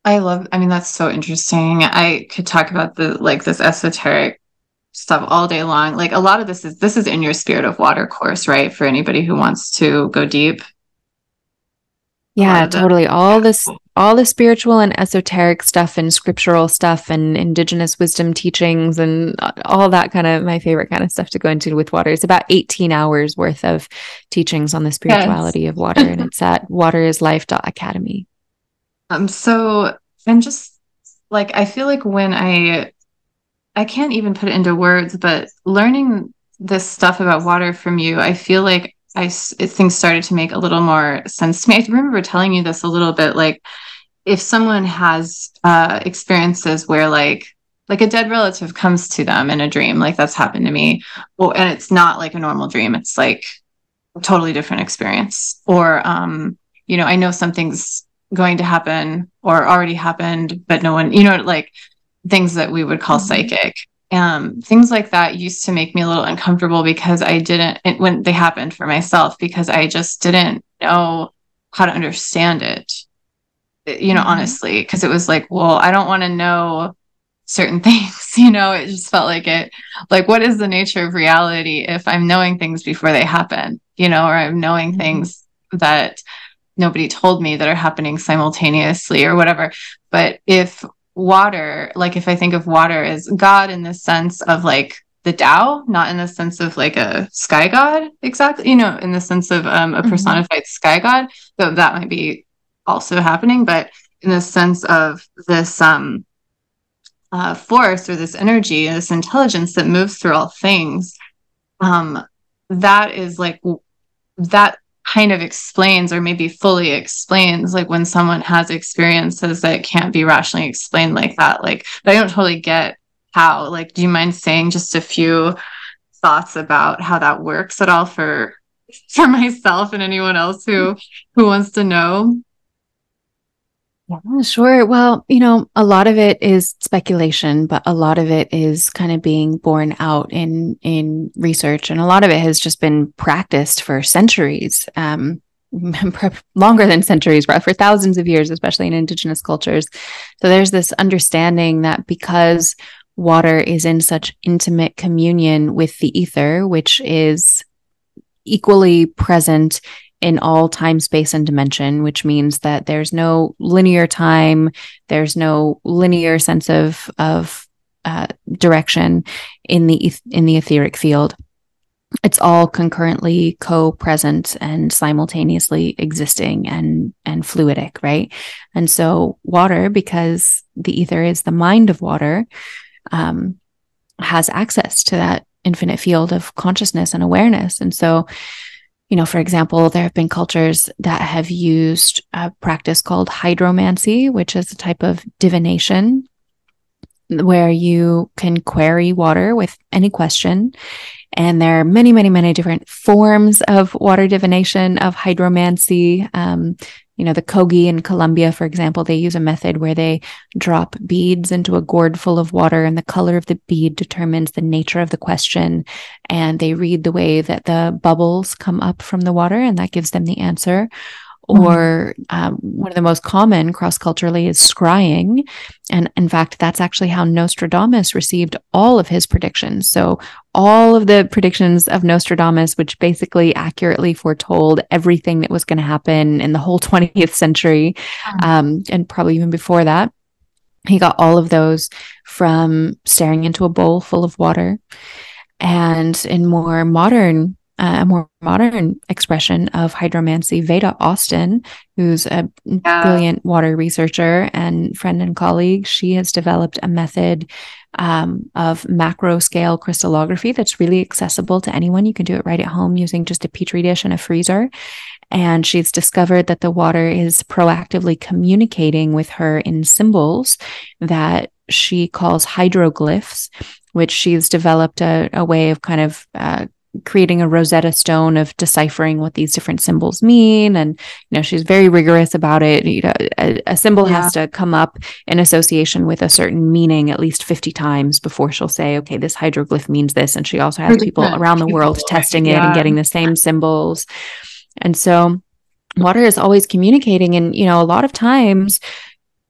I love. I mean, that's so interesting. I could talk about the like this esoteric stuff all day long. Like a lot of this is this is in your spirit of water course, right? For anybody who wants to go deep yeah totally. All this all the spiritual and esoteric stuff and scriptural stuff and indigenous wisdom teachings and all that kind of my favorite kind of stuff to go into with water. It's about 18 hours worth of teachings on the spirituality yes. of water and it's at waterislife.academy um so and just like i feel like when i i can't even put it into words but learning this stuff about water from you i feel like I things started to make a little more sense to me. I remember telling you this a little bit. Like, if someone has uh, experiences where like like a dead relative comes to them in a dream like that's happened to me well and it's not like a normal dream it's like a totally different experience or um you know i know something's going to happen or already happened but no one you know like things that we would call mm-hmm. psychic um things like that used to make me a little uncomfortable because i didn't when they happened for myself because i just didn't know how to understand it you know mm-hmm. honestly because it was like well i don't want to know certain things you know it just felt like it like what is the nature of reality if i'm knowing things before they happen you know or i'm knowing mm-hmm. things that nobody told me that are happening simultaneously or whatever but if water like if i think of water as god in the sense of like the Tao, not in the sense of like a sky god exactly, you know, in the sense of um, a mm-hmm. personified mm-hmm. sky god, though that might be also happening, but in the sense of this um, uh, force or this energy, this intelligence that moves through all things, um, that is like that kind of explains or maybe fully explains like when someone has experiences that can't be rationally explained like that like but i don't totally get how like do you mind saying just a few thoughts about how that works at all for for myself and anyone else who who wants to know yeah, sure. Well, you know, a lot of it is speculation, but a lot of it is kind of being borne out in in research, and a lot of it has just been practiced for centuries, um, longer than centuries, for thousands of years, especially in indigenous cultures. So there's this understanding that because water is in such intimate communion with the ether, which is equally present in all time, space, and dimension, which means that there's no linear time, there's no linear sense of of uh, direction in the in the etheric field. It's all concurrently co-present and simultaneously existing and and fluidic, right? And so water, because the ether is the mind of water, um, has access to that infinite field of consciousness and awareness. And so you know, for example, there have been cultures that have used a practice called hydromancy, which is a type of divination where you can query water with any question. And there are many, many, many different forms of water divination, of hydromancy. Um, you know, the Kogi in Colombia, for example, they use a method where they drop beads into a gourd full of water, and the color of the bead determines the nature of the question. And they read the way that the bubbles come up from the water, and that gives them the answer. Mm-hmm. Or um, one of the most common cross culturally is scrying. And in fact, that's actually how Nostradamus received all of his predictions. So, all of the predictions of Nostradamus, which basically accurately foretold everything that was going to happen in the whole 20th century, mm-hmm. um, and probably even before that, he got all of those from staring into a bowl full of water. And in more modern a more modern expression of hydromancy, Veda Austin, who's a yeah. brilliant water researcher and friend and colleague, she has developed a method um, of macro scale crystallography that's really accessible to anyone. You can do it right at home using just a petri dish and a freezer. And she's discovered that the water is proactively communicating with her in symbols that she calls hydroglyphs, which she's developed a, a way of kind of uh, creating a Rosetta Stone of deciphering what these different symbols mean. And, you know, she's very rigorous about it. You know, a, a symbol yeah. has to come up in association with a certain meaning at least 50 times before she'll say, okay, this hydroglyph means this. And she also has people around the world testing it yeah. and getting the same symbols. And so water is always communicating. And, you know, a lot of times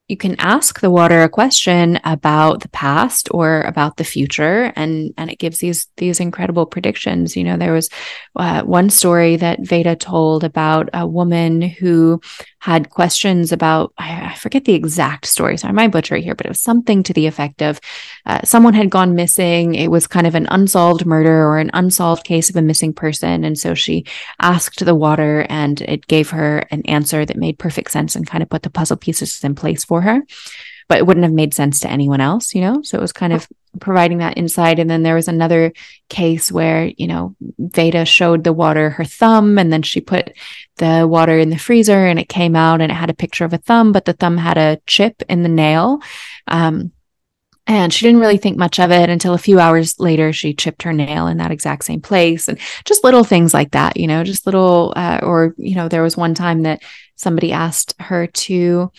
you can ask the water a question about the past or about the future and and it gives these these incredible predictions. You know there was uh, one story that veda told about a woman who had questions about I, forget the exact story so i might butcher it here but it was something to the effect of uh, someone had gone missing. It was kind of an unsolved murder or an unsolved case of a missing person and so she asked the water and it gave her an answer that made perfect sense and kind of put the puzzle pieces in place for her but it wouldn't have made sense to anyone else, you know? So it was kind of providing that insight. And then there was another case where, you know, Veda showed the water her thumb and then she put the water in the freezer and it came out and it had a picture of a thumb, but the thumb had a chip in the nail. Um, And she didn't really think much of it until a few hours later, she chipped her nail in that exact same place. And just little things like that, you know, just little, uh, or, you know, there was one time that somebody asked her to,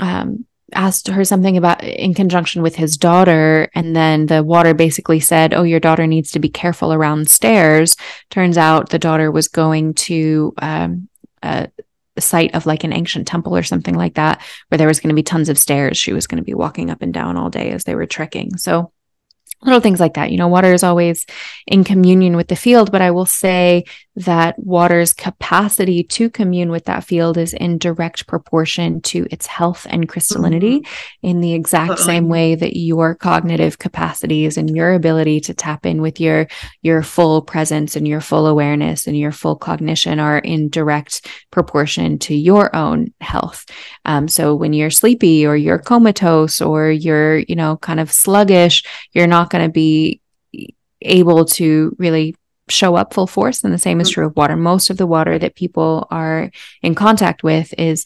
um, asked her something about in conjunction with his daughter. And then the water basically said oh your daughter needs to be careful around stairs. Turns out the daughter was going to um, a, site of like an ancient temple or something like that where there was going to be tons of stairs. She was going to be walking up and down all day as they were trekking. So little things like that. You know, water is always in communion with the field, but I will say that water's capacity to commune with that field is in direct proportion to its health and crystallinity mm-hmm. in the exact Uh-oh. same way that your cognitive capacities and your ability to tap in with your your full presence and your full awareness and your full cognition are in direct proportion to your own health. Um, so when you're sleepy or you're comatose or you're, you know, kind of sluggish, you're not going to be able to really show up full force. And the same is mm-hmm. true of water. Most of the water that people are in contact with is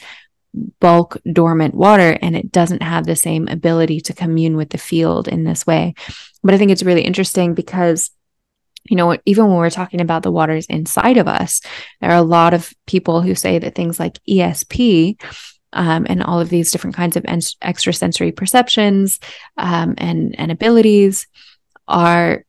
bulk dormant water and it doesn't have the same ability to commune with the field in this way. But I think it's really interesting because you know, even when we're talking about the waters inside of us, there are a lot of people who say that things like ESP um, and all of these different kinds of en- extrasensory perceptions um, and, and abilities are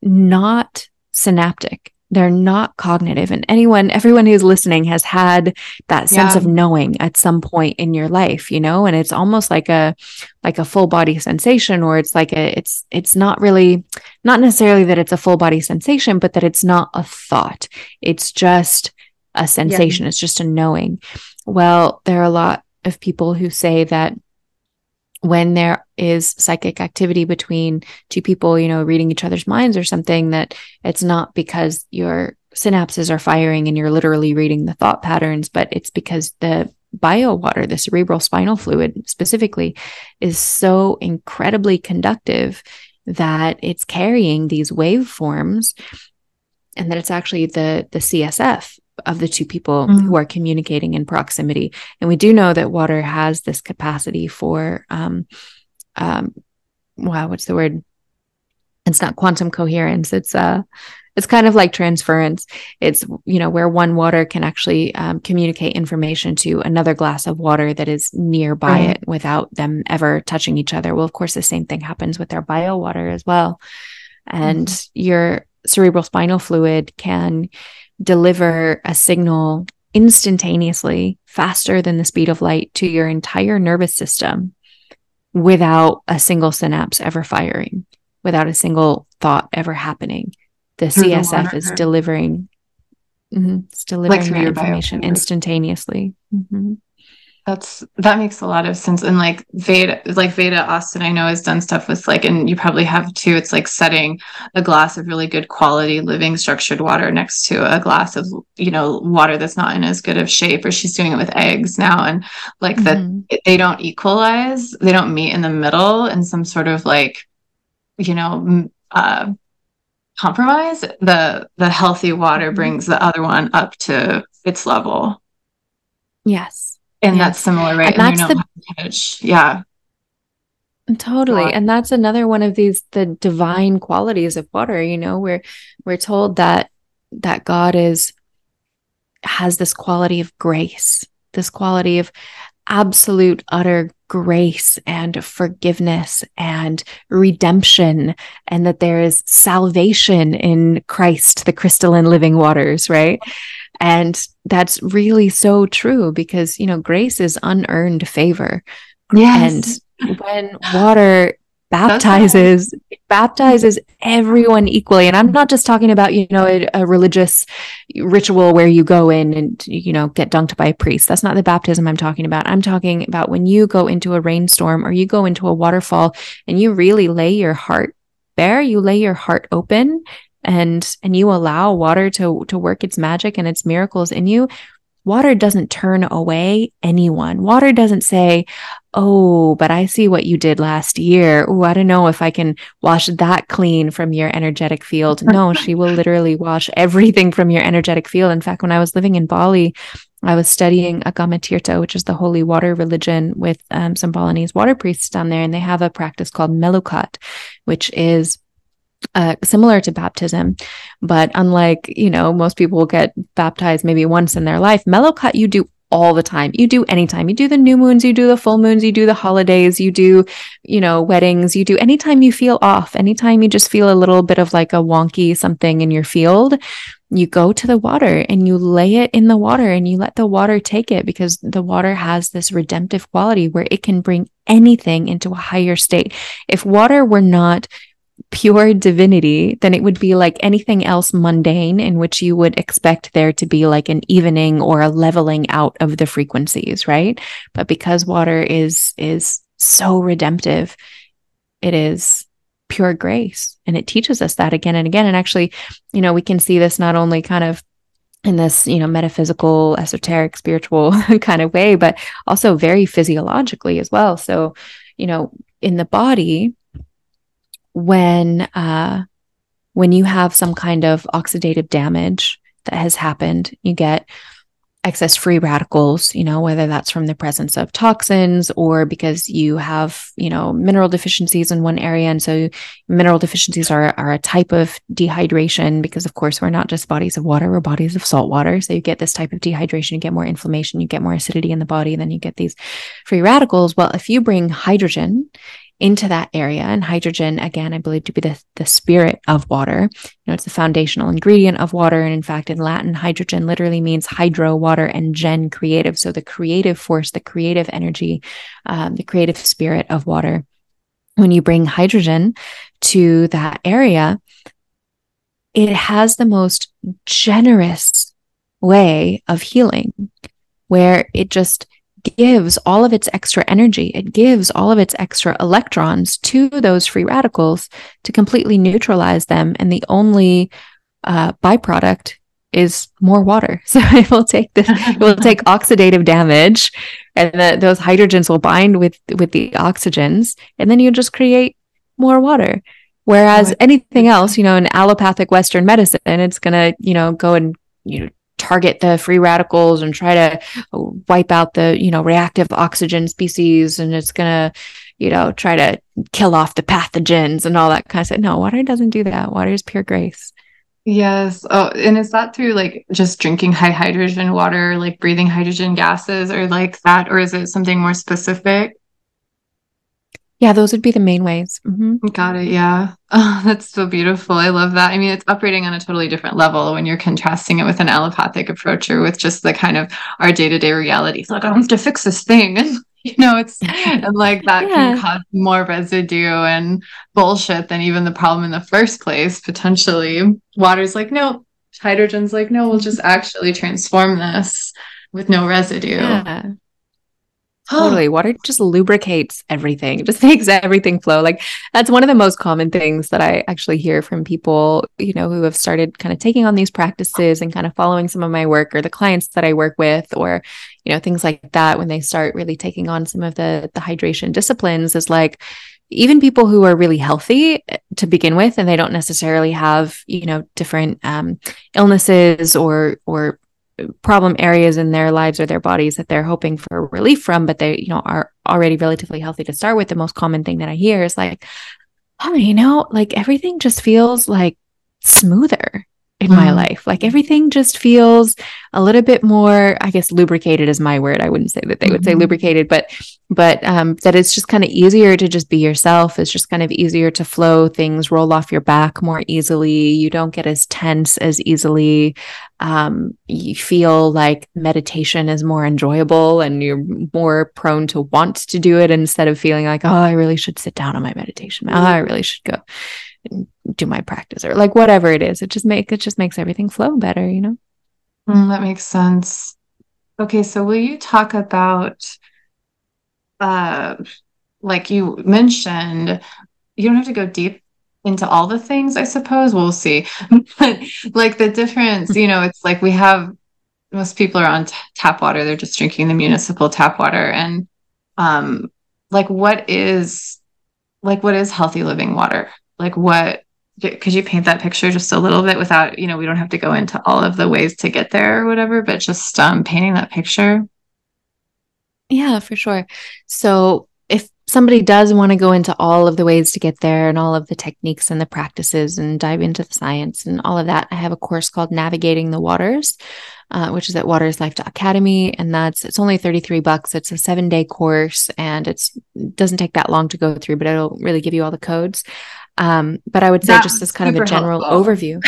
not synaptic. They're not cognitive. And anyone everyone who's listening has had that sense yeah. of knowing at some point in your life you know? And it's almost like a like a full body sensation or it's like a it's it's not really not necessarily that it's a full body sensation but that it's not a thought. It's just a sensation. Yeah. it's just a knowing. Well there are a lot of people who say that when there is psychic activity between two people, you know, reading each other's minds or something, that it's not because your synapses are firing and you're literally reading the thought patterns, but it's because the bio water, the cerebral spinal fluid specifically, is so incredibly conductive that it's carrying these waveforms and that it's actually the the CSF of the two people mm-hmm. who are communicating in proximity. And we do know that water has this capacity for, um, um, wow, what's the word? It's not quantum coherence. It's uh, it's kind of like transference. It's you know where one water can actually um, communicate information to another glass of water that is nearby right. it without them ever touching each other. Well, of course, the same thing happens with our bio water as well. And mm-hmm. your cerebral spinal fluid can deliver a signal instantaneously, faster than the speed of light to your entire nervous system without a single synapse ever firing, without a single thought ever happening. The CSF is delivering, mm-hmm, it's delivering like that information instantaneously. Mm-hmm. That's that makes a lot of sense. And like Veda, like Veda Austin, I know has done stuff with like, and you probably have too. It's like setting a glass of really good quality living structured water next to a glass of, you know, water that's not in as good of shape, or she's doing it with eggs now. And like mm-hmm. that they don't equalize, they don't meet in the middle in some sort of like, you know, uh compromise. The the healthy water mm-hmm. brings the other one up to its level. Yes and yeah. that's similar right? And, and that's the yeah. Totally. And that's another one of these the divine qualities of water you know we're we're told that that god is has this quality of grace this quality of absolute utter grace and forgiveness and redemption and that there is salvation in Christ the crystalline living waters right and that's really so true because, you know, grace is unearned favor. Yes. And when water baptizes baptizes everyone equally and i'm not just talking about you know a, a, religious ritual where you go in and you know get dunked by a priest that's not the baptism i'm talking about i'm talking about when you go into a rainstorm or you go into a waterfall and you really lay your heart bare you lay your heart open and and you allow water to to work its magic and its miracles in you water doesn't turn away anyone. Water doesn't say oh but i see what you did last year. Oh i don't know if i can wash that clean from your energetic field. No she will literally wash everything from your energetic field. In fact when i was living in bali I was studying Agama Tirtha, which is the holy water religion, with um, some Balinese water priests down there, and they have a practice called Melukat, which is uh, similar to baptism, but unlike you know most people get baptized maybe once in their life, Melukat you do all the time. You do anytime. You do the new moons, you do the full moons, you do the holidays, you do, you know, weddings, you do anytime you feel off, anytime you just feel a little bit of like a wonky something in your field, you go to the water and you lay it in the water and you let the water take it because the water has this redemptive quality where it can bring anything into a higher state. If water were not pure divinity, then it would be like anything else mundane in which you would expect there to be like an evening or a leveling out of the frequencies, right? But because water is is so redemptive, it is pure grace. And it teaches us that again and again. And actually, you know, we can see this not only kind of in this you know metaphysical esoteric spiritual kind of way but also very physiologically as well. So you know in the body when uh, when you have some kind of oxidative damage that has happened, you get excess free radicals, you know, whether that's from the presence of toxins or because you have, you know, mineral deficiencies in one area. And so mineral deficiencies are, are a type of dehydration because, of course, we're not just bodies of water, we're bodies of salt water. So you get this type of dehydration, you get more inflammation, you get more acidity in the body, then you get these free radicals. Well, if you bring hydrogen into that area. And hydrogen, again, I believe to be the, the spirit of water. You know, it's the foundational ingredient of water. And in fact, in Latin, hydrogen literally means hydro, water, and gen, creative. So the creative force, the creative energy, um, the creative spirit of water. When you bring hydrogen to that area, it has the most generous way of healing where it just gives all of its extra energy, it gives all of its extra electrons to those free radicals to completely neutralize them. And the only uh, byproduct is more water. So it will take this, it will take oxidative damage, and the, those hydrogens will bind with with the oxygens, and then you just create more water. Whereas anything else, you know, in allopathic Western medicine, it's gonna, you know, go and you know target the free radicals and try to wipe out the you know reactive oxygen species and it's going to you know try to kill off the pathogens and all that kind of stuff. No water doesn't do that. Water is pure grace. Yes. Oh and is that through like just drinking high hydrogen water like breathing hydrogen gases or like that or is it something more specific yeah, those would be the main ways. Mm-hmm. Got it. Yeah. Oh, that's so beautiful. I love that. I mean, it's operating on a totally different level when you're contrasting it with an allopathic approach or with just the kind of our day to day reality. It's like, I have to fix this thing. And, you know, it's and like that yeah. can cause more residue and bullshit than even the problem in the first place, potentially. Water's like, no, hydrogen's like, no, we'll just actually transform this with no residue. Yeah. Totally. Water just lubricates everything, it just makes everything flow. Like that's one of the most common things that I actually hear from people, you know, who have started kind of taking on these practices and kind of following some of my work or the clients that I work with or, you know, things like that when they start really taking on some of the the hydration disciplines is like even people who are really healthy eh, to begin with and they don't necessarily have you know different um, illnesses or or problem areas in their lives or their bodies that they're hoping for relief from, but they, you know, are already relatively healthy to start with. The most common thing that I hear is like, oh, you know, like everything just feels like smoother in mm. my life. Like everything just feels a little bit more, I guess lubricated is my word. I wouldn't say that they would mm-hmm. say lubricated, but but um that it's just kind of easier to just be yourself. It's just kind of easier to flow things roll off your back more easily. You don't get as tense as easily. Um you feel like meditation is more enjoyable and you're more prone to want to do it instead of feeling like, oh, I really should sit down on my meditation. Oh, I really should go do my practice or like whatever it is. It just make it just makes everything flow better, you know? Mm, that makes sense. Okay, so will you talk about uh like you mentioned, you don't have to go deep into all the things, I suppose. We'll see. but like the difference, you know, it's like we have most people are on t- tap water, they're just drinking the municipal tap water. And um like what is like what is healthy living water? Like what could you paint that picture just a little bit without, you know, we don't have to go into all of the ways to get there or whatever, but just um, painting that picture? Yeah, for sure. So if somebody does want to go into all of the ways to get there and all of the techniques and the practices and dive into the science and all of that, I have a course called Navigating the Waters, uh, which is at Water is Life Academy, and that's it's only thirty three bucks. It's a seven day course, and it's it doesn't take that long to go through, but it'll really give you all the codes. Um, but I would say just as kind of a general helpful. overview.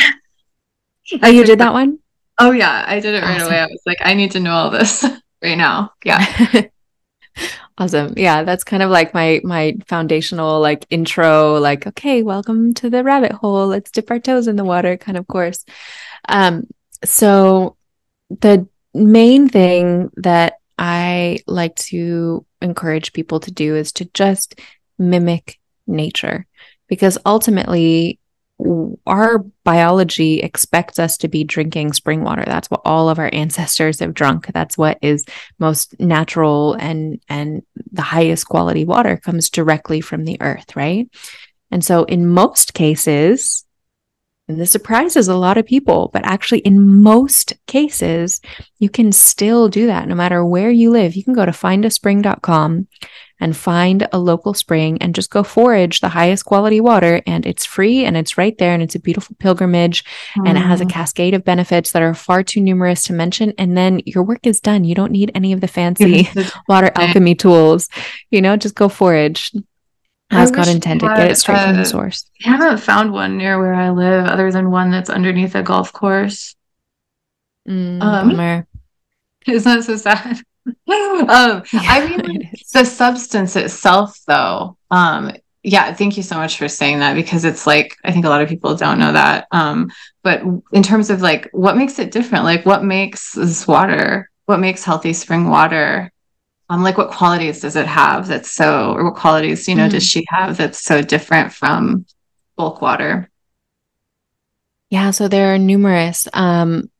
oh, you did that one? Oh yeah, I did it right away. I was like, I need to know all this right now. Yeah. awesome. Yeah, that's kind of like my my foundational like intro, like, okay, welcome to the rabbit hole. Let's dip our toes in the water kind of course. Um, so the main thing that I like to encourage people to do is to just mimic nature because ultimately our biology expects us to be drinking spring water. That's what all of our ancestors have drunk. That's what is most natural and and the highest quality water comes directly from the earth right? And so in most cases and this surprises a lot of people, but actually, in most cases, you can still do that no matter where you live. You can go to findaspring.com and find a local spring and just go forage the highest quality water. And it's free and it's right there. And it's a beautiful pilgrimage mm. and it has a mm. cascade of benefits that are far too numerous to mention. And then your work is done. You don't need any of the fancy water alchemy tools. You know, just go forage as God intended. Had, Get it straight uh, from the source. I haven't found one near where I live, other than one that's underneath a golf course. Mm, um, bummer. Isn't that so sad? um, I mean, the substance itself, though. Um, yeah, thank you so much for saying that because it's like I think a lot of people don't know that. Um, but in terms of like what makes it different, like what makes this water, what makes healthy spring water um, like what qualities does it have that's so or what qualities you know mm-hmm. does she have that's so different from bulk water yeah so there are numerous um,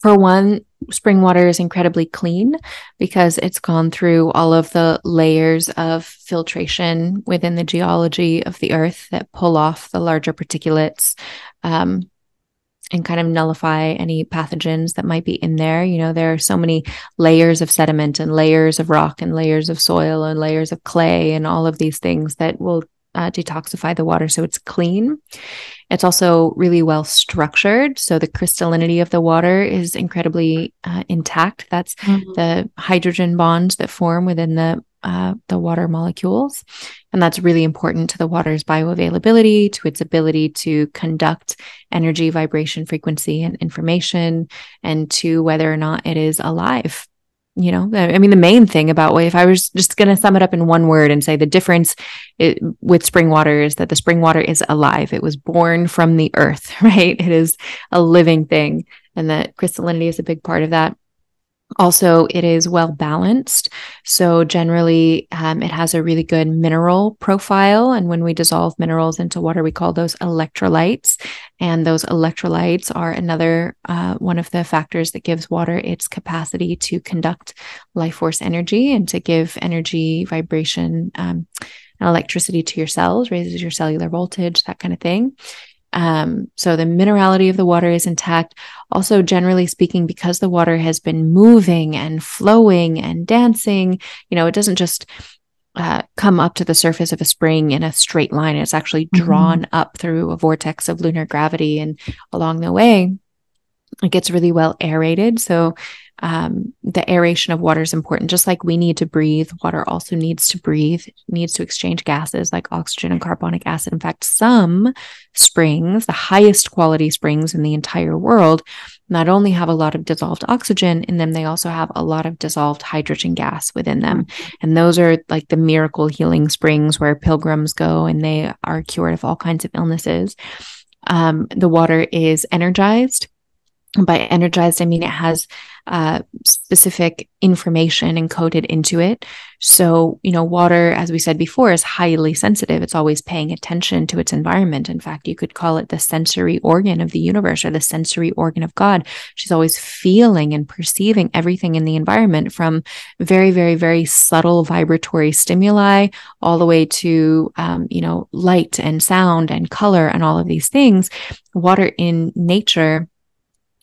for one spring water is incredibly clean because it's gone through all of the layers of filtration within the geology of the earth that pull off the larger particulates um, and kind of nullify any pathogens that might be in there. You know, there are so many layers of sediment and layers of rock and layers of soil and layers of clay and all of these things that will uh, detoxify the water so it's clean. It's also really well structured. So the crystallinity of the water is incredibly uh, intact. That's mm-hmm. the hydrogen bonds that form within the uh, the water molecules. And that's really important to the water's bioavailability, to its ability to conduct energy, vibration, frequency, and information, and to whether or not it is alive. You know, I mean, the main thing about if I was just going to sum it up in one word and say the difference it, with spring water is that the spring water is alive. It was born from the earth, right? It is a living thing. And that crystallinity is a big part of that. Also, it is well balanced. So, generally, um, it has a really good mineral profile. And when we dissolve minerals into water, we call those electrolytes. And those electrolytes are another uh, one of the factors that gives water its capacity to conduct life force energy and to give energy, vibration, um, and electricity to your cells, raises your cellular voltage, that kind of thing. Um, so the minerality of the water is intact. Also, generally speaking, because the water has been moving and flowing and dancing, you know, it doesn't just uh, come up to the surface of a spring in a straight line. It's actually mm-hmm. drawn mm-hmm. up through a vortex of lunar gravity. And along the way, it gets really well aerated. So um, the aeration of water is important. Just like we need to breathe, water also needs to breathe, needs to exchange gases like oxygen and carbonic acid. In fact, some springs, the highest quality springs in the entire world, not only have a lot of dissolved oxygen in them, they also have a lot of dissolved hydrogen gas within them. And those are like the miracle healing springs where pilgrims go and they are cured of all kinds of illnesses. Um, the water is energized by energized, I mean it has uh, specific information encoded into it. So, you know, water, as we said before, is highly sensitive. It's always paying attention to its environment. In fact, you could call it the sensory organ of the universe or the sensory organ of God. She's always feeling and perceiving everything in the environment from very, very, very subtle vibratory stimuli all the way to, um, you know, light and sound and color and all of these things. Water in nature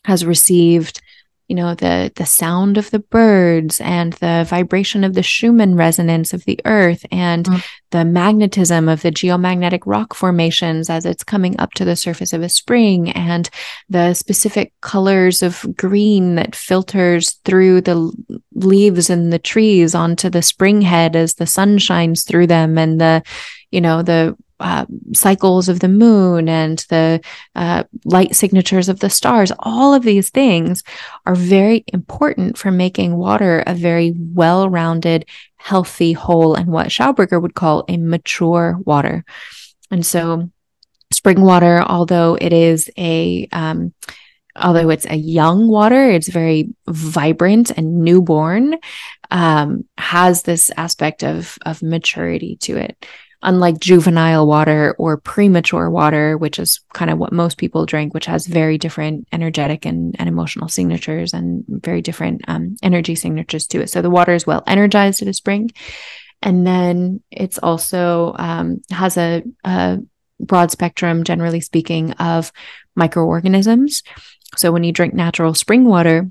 has received you know the the sound of the birds and the vibration of the Schumann resonance of the earth and mm. the magnetism of the geomagnetic rock formations as it's coming up to the surface of a spring and the specific colors of green that filters through the leaves and the trees onto the spring head as the sun shines through them and the you know the uh, cycles of the moon and the uh, light signatures of the stars, all of these things are very important for making water a very well rounded, healthy whole, and what Schauberger would call a mature water. And so, spring water, although it is a um, although it's a young water, it's very vibrant and newborn, um, has this aspect of of maturity to it unlike juvenile water or premature water, which is kind of what most people drink, which has very different energetic and, and emotional signatures and very different um, energy signatures to it. So the water is well energized at a spring. And then it's also um, has a, a broad spectrum, generally speaking, of microorganisms. So when you drink natural spring water,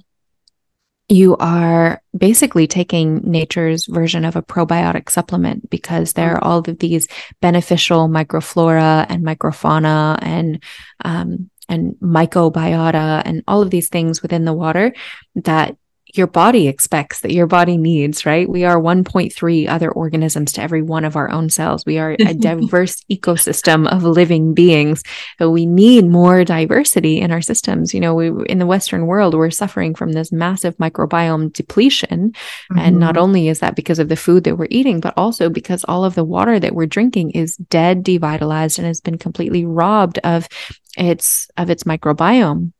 you are basically taking nature's version of a probiotic supplement because there are all of these beneficial microflora and microfauna and um, and microbiota and all of these things within the water that your body expects that your body needs, right? We are 1.3 other organisms to every one of our own cells. We are a diverse ecosystem of living beings. So we need more diversity in our systems. You know, we in the Western world, we're suffering from this massive microbiome depletion. Mm-hmm. And not mm-hmm. only is that because of the food that we're eating, but also because all of the water that we're drinking is dead, devitalized, and has been completely robbed of its of its microbiome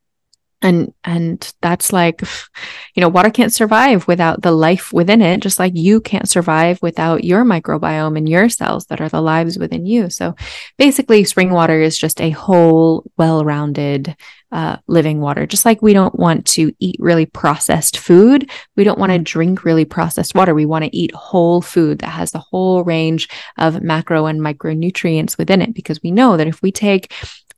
and and that's like you know water can't survive without the life within it just like you can't survive without your microbiome and your cells that are the lives within you. So basically spring water is just a whole well-rounded uh, living water. Just like we don't want to eat really processed food we don't want to drink really processed water. We want to eat whole food that has the whole range of macro and micronutrients within it because we know that if we take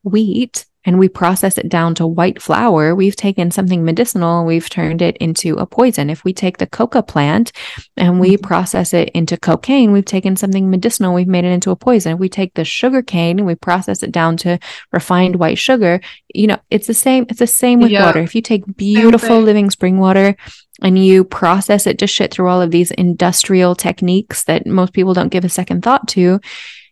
wheat and we process it down to white flour, we've taken something medicinal and we've turned it into a poison. If we take the coca plant and we mm-hmm. process it into cocaine, we've taken something medicinal, we've made it into a poison. If we take the sugar cane and we process it down to refined white sugar, you know, it's the same, it's the same with water. If you take beautiful living spring water and you process it to shit through all of these industrial techniques that most people don't give a second thought to,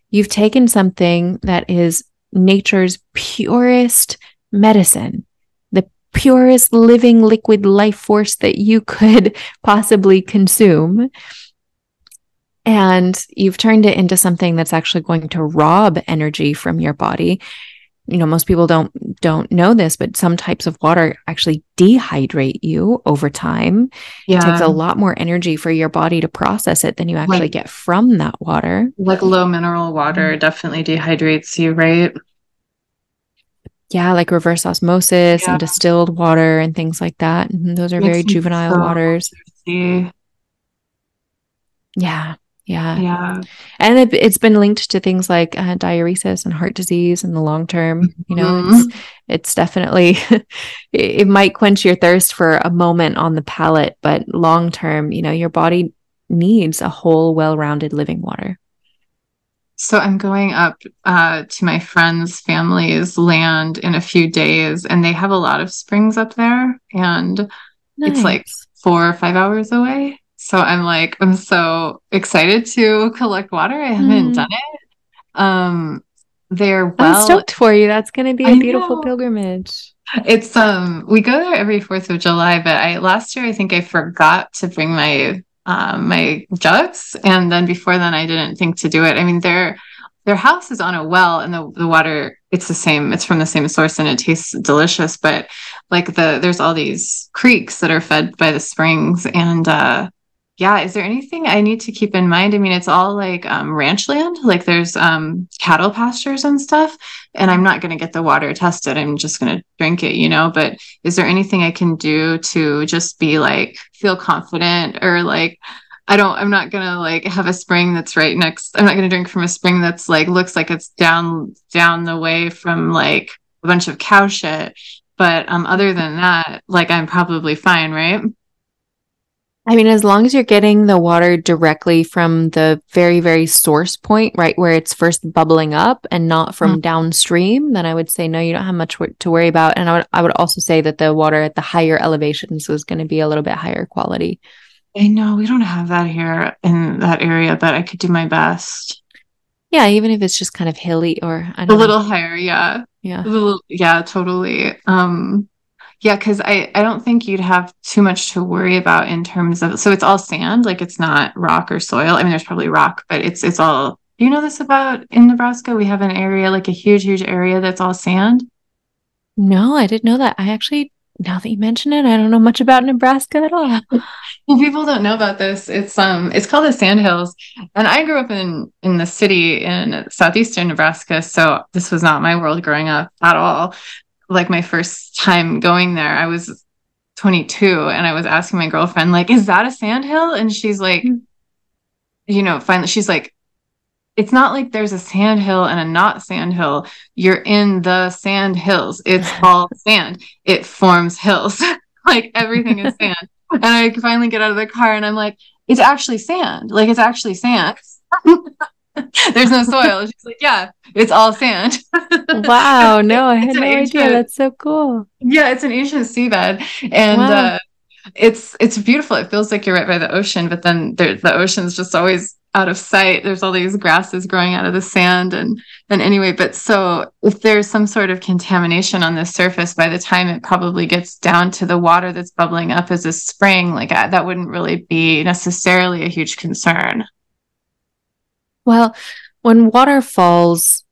you've taken something that is nature's purest medicine, the purest living liquid life force that you could possibly consume. And you've turned it into something that's actually going to rob energy from your body. You know, most people don't don't know this, but some types of water actually dehydrate you over time. Yeah. It takes a lot more energy for your body to process it than you actually like, get from that water. Like low mineral water definitely dehydrates you, right? Yeah, like reverse osmosis yeah. and distilled water and things like that. And mm-hmm, those are Makes very juvenile so waters. Yeah. Yeah. Yeah. And it, has been linked to things like uh, diuresis and heart disease in the long term. You know, mm-hmm. it's, it's definitely, it might quench your thirst for a moment on the palate, but long term, you know, your body needs a whole, well rounded living water. So I'm going up uh, to my friend's family's land in a few days, and they have a lot of springs up there, and nice. it's like four or five hours away. So I'm like, I'm so excited to collect water. I haven't mm. done it. Um, they're well. I'm stoked for you. That's going to be a I beautiful know. pilgrimage. It's um, we go there every Fourth of July, but I last year I think I forgot to bring my um, my jugs. And then before then, I didn't think to do it. I mean, their their house is on a well, and the the water it's the same. It's from the same source, and it tastes delicious. But like the there's all these creeks that are fed by the springs and uh yeah is there anything i need to keep in mind i mean it's all like um, ranch land like there's um, cattle pastures and stuff and i'm not going to get the water tested i'm just going to drink it you know but is there anything i can do to just be like feel confident or like I don't, I'm not gonna like have a spring that's right next. I'm not gonna drink from a spring that's like looks like it's down down the way from like a bunch of cow shit. But um other than that, like I'm probably fine, right? I mean, as long as you're getting the water directly from the very, very source point, right where it's first bubbling up and not from mm-hmm. downstream, then I would say no, you don't have much to worry about. And I would, I would also say that the water at the higher elevations is going to be a little bit higher quality. I know we don't have that here in that area, but I could do my best. Yeah, even if it's just kind of hilly or a little higher, yeah. Yeah. Little, yeah, totally. Um yeah, because I, I don't think you'd have too much to worry about in terms of so it's all sand, like it's not rock or soil. I mean, there's probably rock, but it's it's all do you know this about in Nebraska? We have an area, like a huge, huge area that's all sand. No, I didn't know that. I actually now that you mention it, I don't know much about Nebraska at all. well, people don't know about this. It's um it's called the Sandhills. And I grew up in in the city in southeastern Nebraska, so this was not my world growing up at all like my first time going there, I was 22 and I was asking my girlfriend, like, is that a sandhill? And she's like, mm-hmm. you know, finally, she's like, it's not like there's a sandhill and a not sandhill. You're in the sand hills. It's all sand. It forms hills. like everything is sand. and I finally get out of the car and I'm like, it's actually sand. Like it's actually sand. There's no soil. She's like, yeah, it's all sand. wow. No, I had no ancient, idea. That's so cool. Yeah, it's an ancient seabed. And wow. uh, it's it's beautiful. It feels like you're right by the ocean, but then there, the ocean's just always out of sight. There's all these grasses growing out of the sand. And and anyway, but so if there's some sort of contamination on the surface, by the time it probably gets down to the water that's bubbling up as a spring, like uh, that wouldn't really be necessarily a huge concern. Well, when water falls,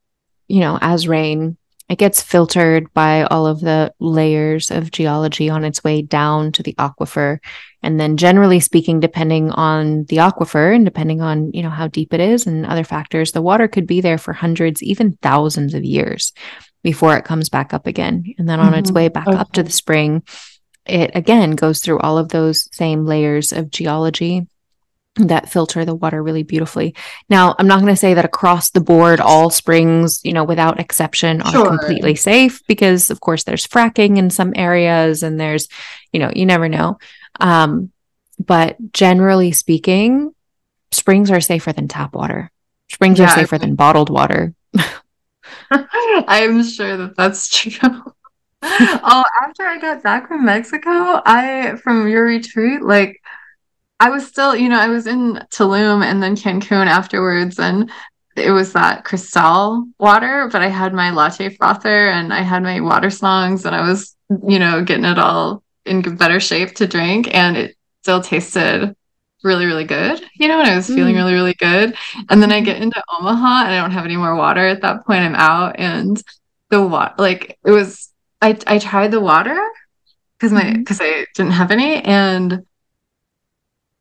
you know, as rain, it gets filtered by all of the layers of geology on its way down to the aquifer. And then generally speaking, depending on the aquifer and depending on, you know, how deep it is and other factors, the water could be there for hundreds, even thousands of years before it comes back up again. And then on mm-hmm. its way back okay. up to the spring, it again goes through all of those same layers of geology that filter the water really beautifully. Now, I'm not going to say that across the board, all springs, you know, without exception, are sure. completely safe because, of course, there's fracking in some areas and there's, you know, you never know. Um, but generally speaking, springs are safer than tap water. Springs yeah, are safer than bottled water. I'm sure that that's true. oh, after I got back from Mexico, I from your retreat, like I was still, you know, I was in Tulum and then Cancun afterwards, and it was that Cristal water, but I had my latte frother and I had my water songs, and I was, you know, getting it all in better shape to drink, and it still tasted really, really good, you know, and I was feeling mm. really, really good. And then I get into Omaha and I don't have any more water at that point. I'm out, and the water, like, it was, I, I tried the water because my, because mm-hmm. I didn't have any, and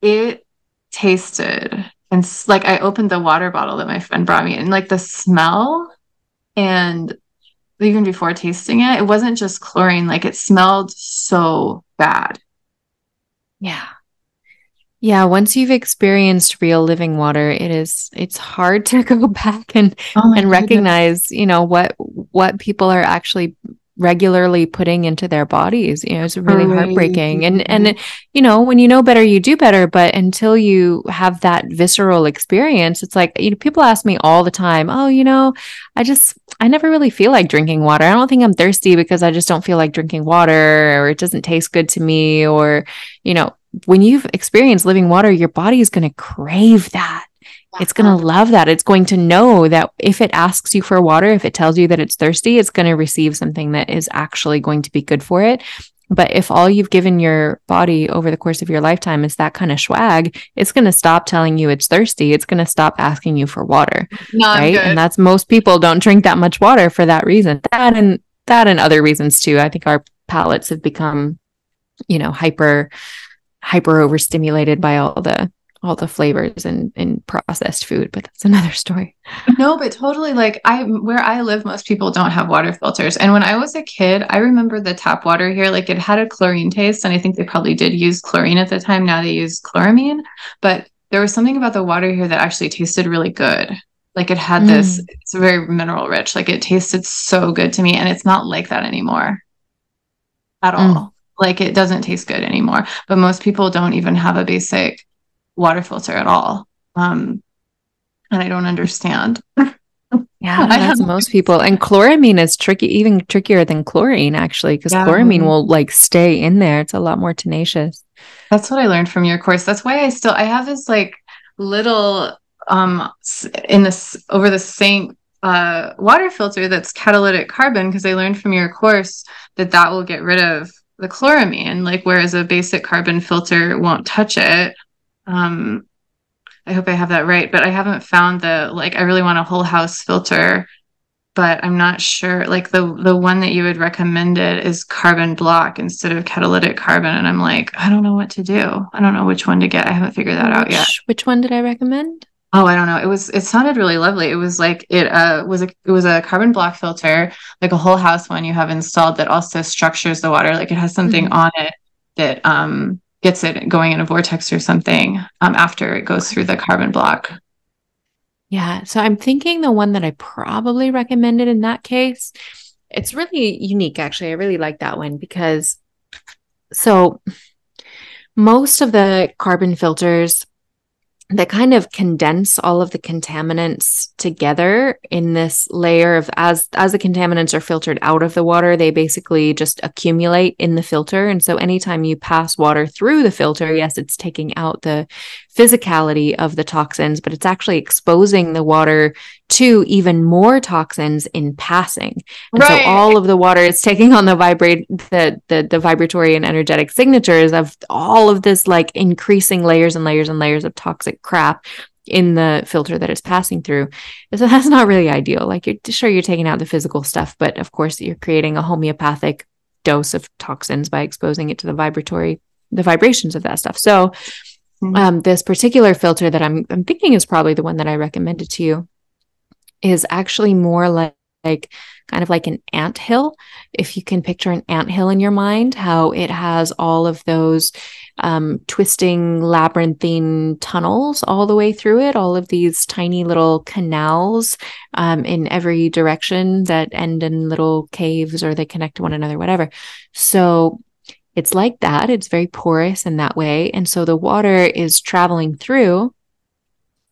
it tasted and like I opened the water bottle that my friend brought me and like the smell and even before tasting it, it wasn't just chlorine, like it smelled so bad. Yeah. Yeah, once you've experienced real living water, it is it's hard to go back and oh and recognize, you know, what what people are actually regularly putting into their bodies you know it's really oh, right. heartbreaking. And and mm-hmm. you know when you know better you do better. But until you have that visceral experience it's like you know people ask me all the time oh you know i just i never really feel like drinking water. I don't think i'm thirsty because i just don't feel like drinking water or it doesn't taste good to me. Or you know when you've experienced living water your body is going to crave that it's going to love that. It's going to know that if it asks you for water, if it tells you that it's thirsty, it's going to receive something that is actually going to be good for it. But if all you've given your body over the course of your lifetime is that kind of swag, it's going to stop telling you it's thirsty. It's going to stop asking you for water. Not right. Good. And that's most people don't drink that much water for that reason. That and that and other reasons too. I think our palates have become, you know, hyper hyper overstimulated by all the all the flavors and in processed food, but that's another story. No, but totally like I where I live, most people don't have water filters. And when I was a kid, I remember the tap water here, like it had a chlorine taste. And I think they probably did use chlorine at the time. Now they use chloramine. But there was something about the water here that actually tasted really good. Like it had mm. this, it's very mineral rich. Like it tasted so good to me. And it's not like that anymore at mm. all. Like it doesn't taste good anymore. But most people don't even have a basic water filter at all. Um, and I don't understand. Yeah, that's most people. And chloramine is tricky, even trickier than chlorine, actually, because yeah. chloramine will like stay in there. It's a lot more tenacious. That's what I learned from your course. That's why I still I have this like little um in this over the sink uh water filter that's catalytic carbon because I learned from your course that that will get rid of the chloramine like whereas a basic carbon filter won't touch it um I hope I have that right, but I haven't found the like I really want a whole house filter, but I'm not sure. Like the the one that you had recommended is carbon block instead of catalytic carbon, and I'm like, I don't know what to do. I don't know which one to get. I haven't figured that out yet. Which one did I recommend? Oh, I don't know. It was it sounded really lovely. It was like it uh was a it was a carbon block filter, like a whole house one you have installed that also structures the water. Like it has something mm-hmm. on it that um gets it going in a vortex or something um, after it goes through the carbon block. Yeah. So I'm thinking the one that I probably recommended in that case, it's really unique, actually. I really like that one because so most of the carbon filters that kind of condense all of the contaminants together in this layer of as as the contaminants are filtered out of the water they basically just accumulate in the filter. And so anytime you pass water through the filter yes it's taking out the physicality of the toxins but it's actually exposing the water to even more toxins in passing. And right. so all of the water is taking on the vibrate the, the the vibratory and energetic signatures of all of this like increasing layers and layers and layers of toxic crap in the filter that it's passing through. So that's not really ideal. Like you're sure you're taking out the physical stuff, but of course you're creating a homeopathic dose of toxins by exposing it to the vibratory the vibrations of that stuff. So mm-hmm. um, this particular filter that I'm I'm thinking is probably the one that I recommended to you is actually more like, like kind of like an ant hill. If you can picture an ant hill in your mind, how it has all of those um, twisting labyrinthine tunnels all the way through it, all of these tiny little canals um, in every direction that end in little caves or they connect to one another, whatever. So it's like that. It's very porous in that way. And so the water is traveling through.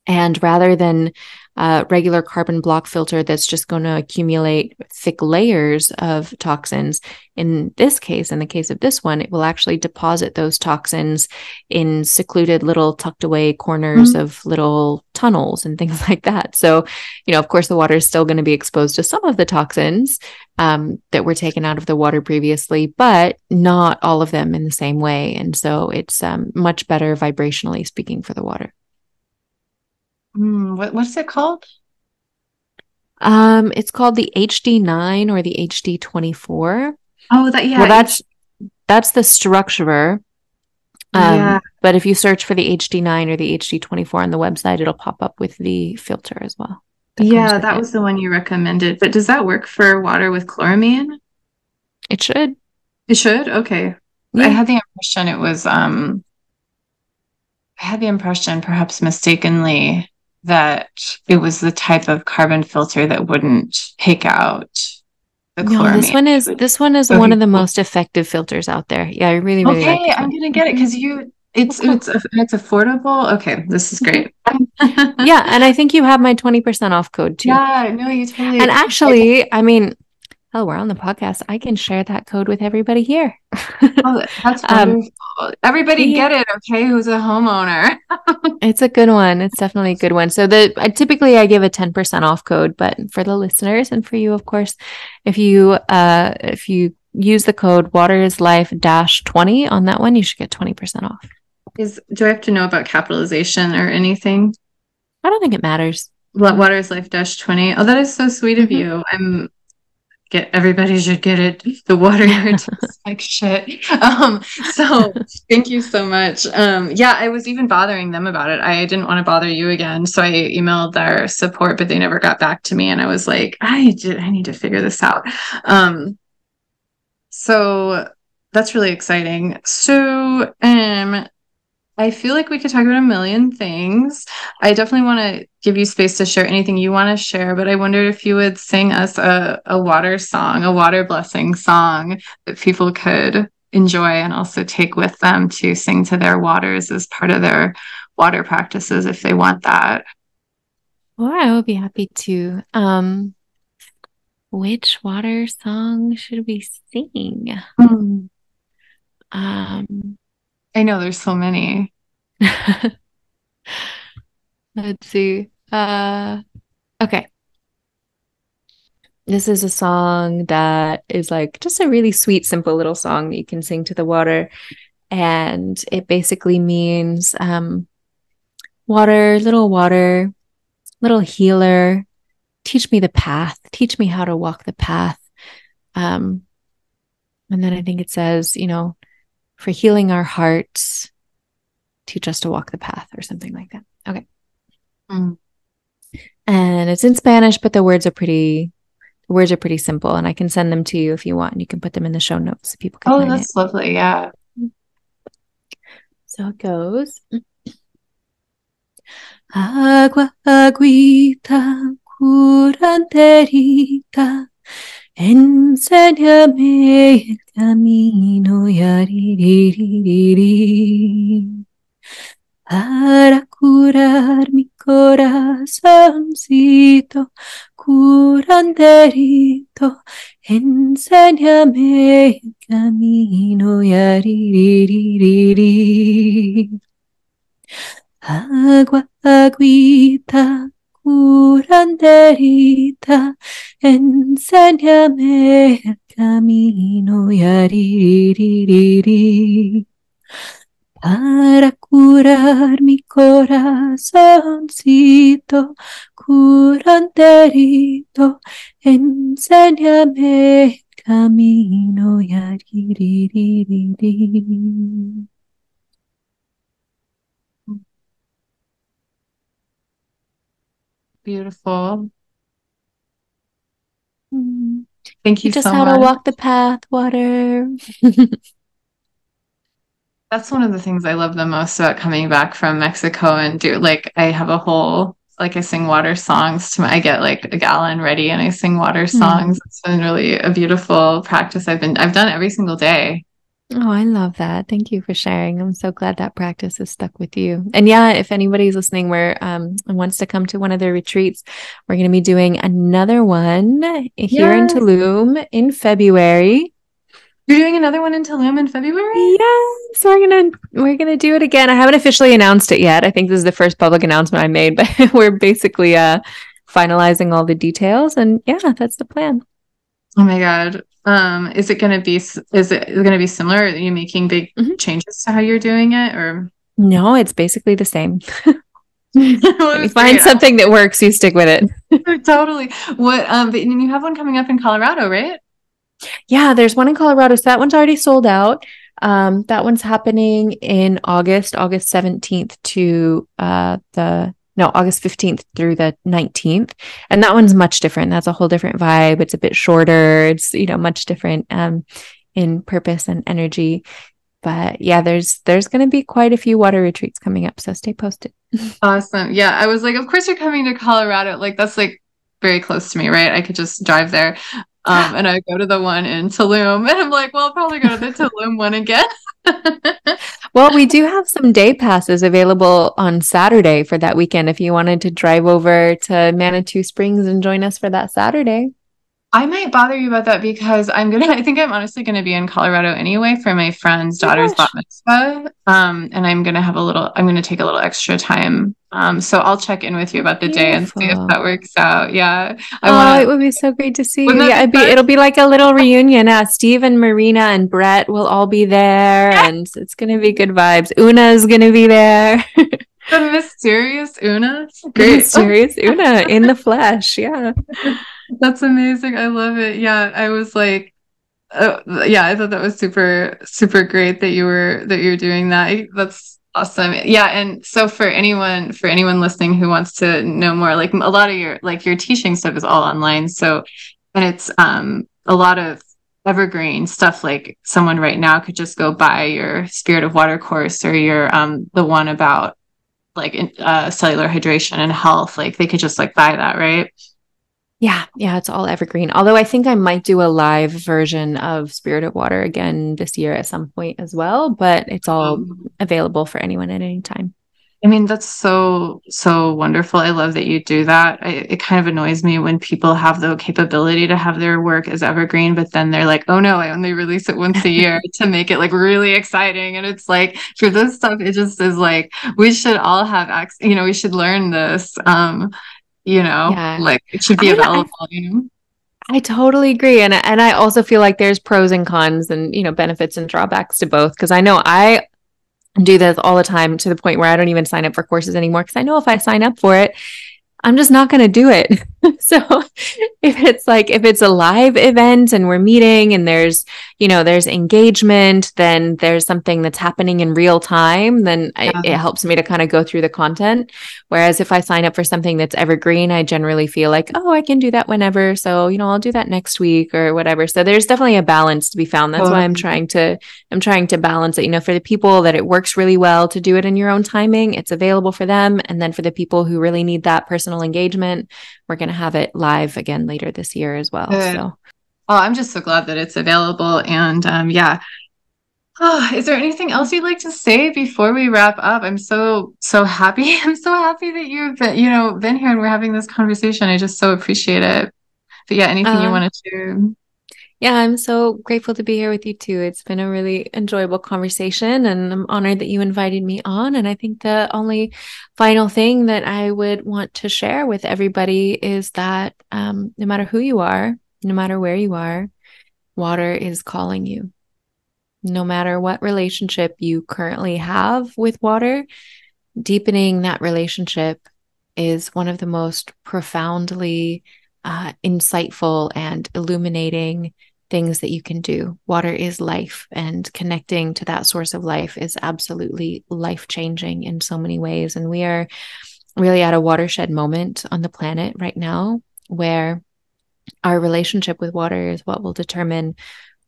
And rather than a regular carbon block filter that's just going to accumulate thick layers of toxins. In this case, in the case of this one, it will actually deposit those toxins in secluded little tucked away corners mm-hmm. of little tunnels and things like that. So, you know, of course, the water is still going to be exposed to some of the toxins um, that were taken out of the water previously, but not all of them in the same way. And so it's um, much better vibrationally speaking for the water. Mm, what, what's it called? Um, it's called the HD9 or the HD24. Oh, that yeah. Well, that's that's the structurer. Um, yeah. But if you search for the HD9 or the HD24 on the website, it'll pop up with the filter as well. That yeah, that it. was the one you recommended. But does that work for water with chloramine? It should. It should. Okay. Yeah. I had the impression it was. um I had the impression, perhaps mistakenly, that it was the type of carbon filter that wouldn't take out the no, this one is this one is okay. one of the most effective filters out there. Yeah, I really really okay. Like I'm gonna get it because you it's it's it's affordable. Okay, this is great. yeah, and I think you have my twenty percent off code too. Yeah, no, you totally. And actually, I mean, oh, we're on the podcast, I can share that code with everybody here. oh, that's um, wonderful. Um, everybody yeah. get it, okay? Who's a homeowner? it's a good one. It's definitely a good one. So the I, typically I give a 10% off code, but for the listeners and for you, of course, if you uh if you use the code water is life dash 20 on that one, you should get 20% off. Is do I have to know about capitalization or anything? I don't think it matters. What water is life dash 20? Oh, that is so sweet of mm-hmm. you. I'm get everybody should get it. The water tastes like shit. Um, so thank you so much. Um, yeah, I was even bothering them about it. I didn't want to bother you again, so I emailed their support, but they never got back to me. And I was like, I did, I need to figure this out. Um, so that's really exciting. So, um, I feel like we could talk about a million things. I definitely want to give you space to share anything you want to share, but I wondered if you would sing us a, a water song, a water blessing song that people could enjoy and also take with them to sing to their waters as part of their water practices if they want that. Well, I would be happy to. Um, which water song should we sing? Mm. Um, I know there's so many. Let's see. Uh okay. This is a song that is like just a really sweet, simple little song that you can sing to the water. And it basically means um, water, little water, little healer, teach me the path, teach me how to walk the path. Um, and then I think it says, you know, for healing our hearts, teach us to walk the path or something like that. Okay. Mm. And it's in Spanish, but the words are pretty the words are pretty simple and I can send them to you if you want and you can put them in the show notes so people can Oh, that's it. lovely. Yeah. So it goes Agua, agüita, curanderita, enséñame el camino, yariririrí para curar mi corazoncito, curanderito, enséñame el camino, yariririrí. Agua, agüita, curanderita, enséñame el camino, yariririrí para curar mi corazoncito, curanderito, enséñame el camino. Beautiful. Mm. Thank you, you just so how much. to walk the path, water. That's one of the things I love the most about coming back from Mexico and do like I have a whole like I sing water songs to my I get like a gallon ready and I sing water hmm. songs. Mm. It's been really a beautiful practice. I've been I've done every single day. Oh, I love that. Thank you for sharing. I'm so glad that practice has stuck with you. And yeah, if anybody's listening where um wants to come to one of their retreats, we're going to be doing another one here in Tulum in February. You're doing another one in Tulum in February? Yes, we're gonna we're gonna do it again. I haven't officially announced it yet. I think this is the first public announcement I made, but we're basically uh finalizing all the details and yeah, that's the plan. Oh my god. Um is it gonna be is it gonna be similar? Are you making big mm-hmm. changes to how you're doing it or no, it's basically the same. you find something that works, you stick with it. totally. What um but you have one coming up in Colorado, right? Yeah, there's one in Colorado. So that one's already sold out. Um, that one's happening in August, August 17th to uh, the no, August 15th through the 19th. And that one's much different. That's a whole different vibe. It's a bit shorter. It's, you know, much different um, in purpose and energy. But yeah, there's there's going to be quite a few water retreats coming up, so stay posted. awesome. Yeah, I was like, of course you're coming to Colorado. Like that's like very close to me, right? I could just drive there. Um, and I go to the one in Tulum, and I'm like, well, I'll probably go to the Tulum one again. well, we do have some day passes available on Saturday for that weekend if you wanted to drive over to Manitou Springs and join us for that Saturday. I might bother you about that because I'm gonna. I think I'm honestly gonna be in Colorado anyway for my friend's daughter's bat mitzvah. Um, and I'm gonna have a little. I'm gonna take a little extra time. Um, so I'll check in with you about the Beautiful. day and see if that works out. Yeah. I oh, wanna, it would be so great to see you. Yeah, it'd be, it'll be like a little reunion. Uh, Steve and Marina and Brett will all be there, and it's gonna be good vibes. Una is gonna be there. the mysterious Una. Great. Mysterious Una in the flesh. Yeah. That's amazing. I love it. Yeah, I was like, uh, yeah, I thought that was super, super great that you were that you're doing that. That's awesome. Yeah, and so for anyone for anyone listening who wants to know more, like a lot of your like your teaching stuff is all online. So, and it's um a lot of evergreen stuff. Like someone right now could just go buy your Spirit of Water course or your um the one about like uh, cellular hydration and health. Like they could just like buy that, right? Yeah, yeah, it's all evergreen. Although I think I might do a live version of Spirit of Water again this year at some point as well, but it's all um, available for anyone at any time. I mean, that's so, so wonderful. I love that you do that. I, it kind of annoys me when people have the capability to have their work as evergreen, but then they're like, oh no, I only release it once a year to make it like really exciting. And it's like, for this stuff, it just is like, we should all have access, you know, we should learn this. Um, you know, yeah. like it should be I available, I, you know. I totally agree. And and I also feel like there's pros and cons and you know benefits and drawbacks to both. Cause I know I do this all the time to the point where I don't even sign up for courses anymore. Cause I know if I sign up for it, I'm just not going to do it. so if it's like, if it's a live event and we're meeting and there's, you know, there's engagement, then there's something that's happening in real time, then yeah. I, it helps me to kind of go through the content. Whereas if I sign up for something that's evergreen, I generally feel like, oh, I can do that whenever. So, you know, I'll do that next week or whatever. So there's definitely a balance to be found. That's why I'm trying to, I'm trying to balance it. You know, for the people that it works really well to do it in your own timing, it's available for them. And then for the people who really need that personal engagement. We're going to have it live again later this year as well. Good. So, oh, I'm just so glad that it's available. And um, yeah. Oh, is there anything else you'd like to say before we wrap up? I'm so so happy. I'm so happy that you've been, you know been here and we're having this conversation. I just so appreciate it. But yeah, anything um, you wanted to yeah, I'm so grateful to be here with you too. It's been a really enjoyable conversation, and I'm honored that you invited me on. And I think the only final thing that I would want to share with everybody is that um, no matter who you are, no matter where you are, water is calling you. No matter what relationship you currently have with water, deepening that relationship is one of the most profoundly uh, insightful and illuminating things that you can do. Water is life, and connecting to that source of life is absolutely life changing in so many ways. And we are really at a watershed moment on the planet right now where our relationship with water is what will determine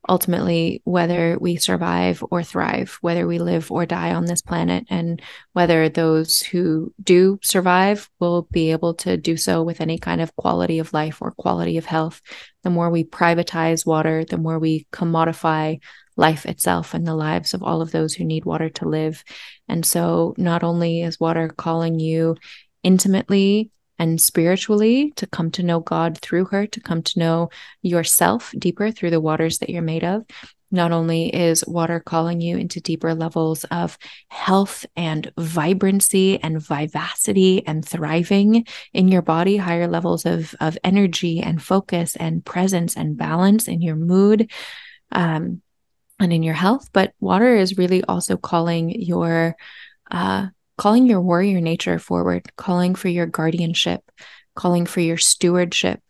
ultimately whether we survive or thrive, whether we live or die on this planet, and whether those who do survive will be able to do so with any kind of quality of life or quality of health. The more we privatize water, the more we commodify life itself and the lives of all of those who need water to live. And so, not only is water calling you intimately and spiritually to come to know God through her, to come to know yourself deeper through the waters that you're made of. Not only is water calling you into deeper levels of health and vibrancy and vivacity and thriving in your body, higher levels of, of energy and focus and presence and balance in your mood um, and in your health, but water is really also calling your uh, calling your warrior nature forward, calling for your guardianship, calling for your stewardship,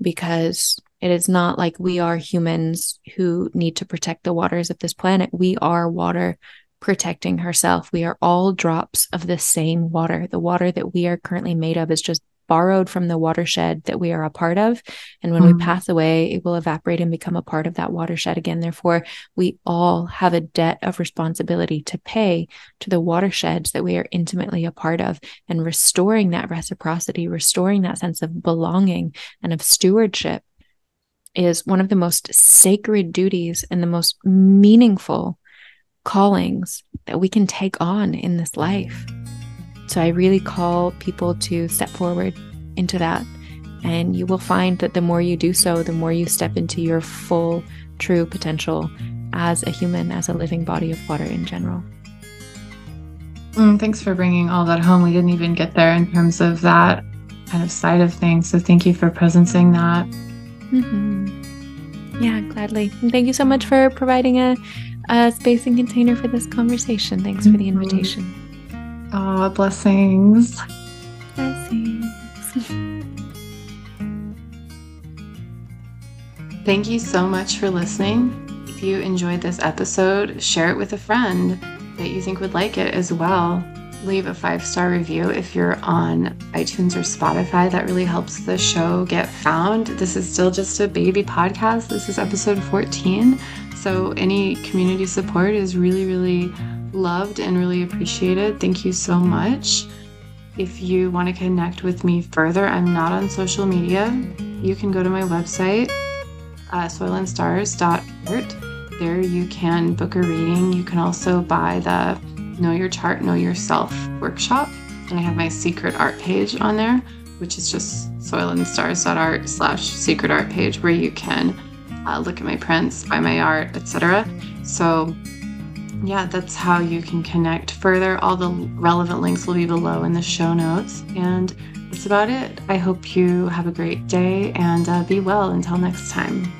because it is not like we are humans who need to protect the waters of this planet. We are water protecting herself. We are all drops of the same water. The water that we are currently made of is just borrowed from the watershed that we are a part of. And when mm. we pass away, it will evaporate and become a part of that watershed again. Therefore, we all have a debt of responsibility to pay to the watersheds that we are intimately a part of and restoring that reciprocity, restoring that sense of belonging and of stewardship is one of the most sacred duties and the most meaningful callings that we can take on in this life. So I really call people to step forward into that. And you will find that the more you do so, the more you step into your full, true potential as a human, as a living body of water in general. Mm, thanks for bringing all that home. We didn't even get there in terms of that kind of side of things. So thank you for presencing that. Mm-hmm. Yeah, gladly. And thank you so much for providing a, a space and container for this conversation. Thanks mm-hmm. for the mm-hmm. invitation. Oh, blessings. Blessings. Thank you so much for listening. If you enjoyed this episode, share it with a friend that you think would like it as well. Leave a five star review if you're on iTunes or Spotify. That really helps the show get found. This is still just a baby podcast. This is episode 14. So, any community support is really, really loved and really appreciated. Thank you so much. If you want to connect with me further, I'm not on social media. You can go to my website, uh, soilandstars.art. There you can book a reading. You can also buy the Know Your Chart, Know Yourself workshop. And I have my secret art page on there, which is just soilandstars.art slash secret art page where you can uh, look at my prints, buy my art, etc. So yeah, that's how you can connect further. All the relevant links will be below in the show notes. And that's about it. I hope you have a great day and uh, be well until next time.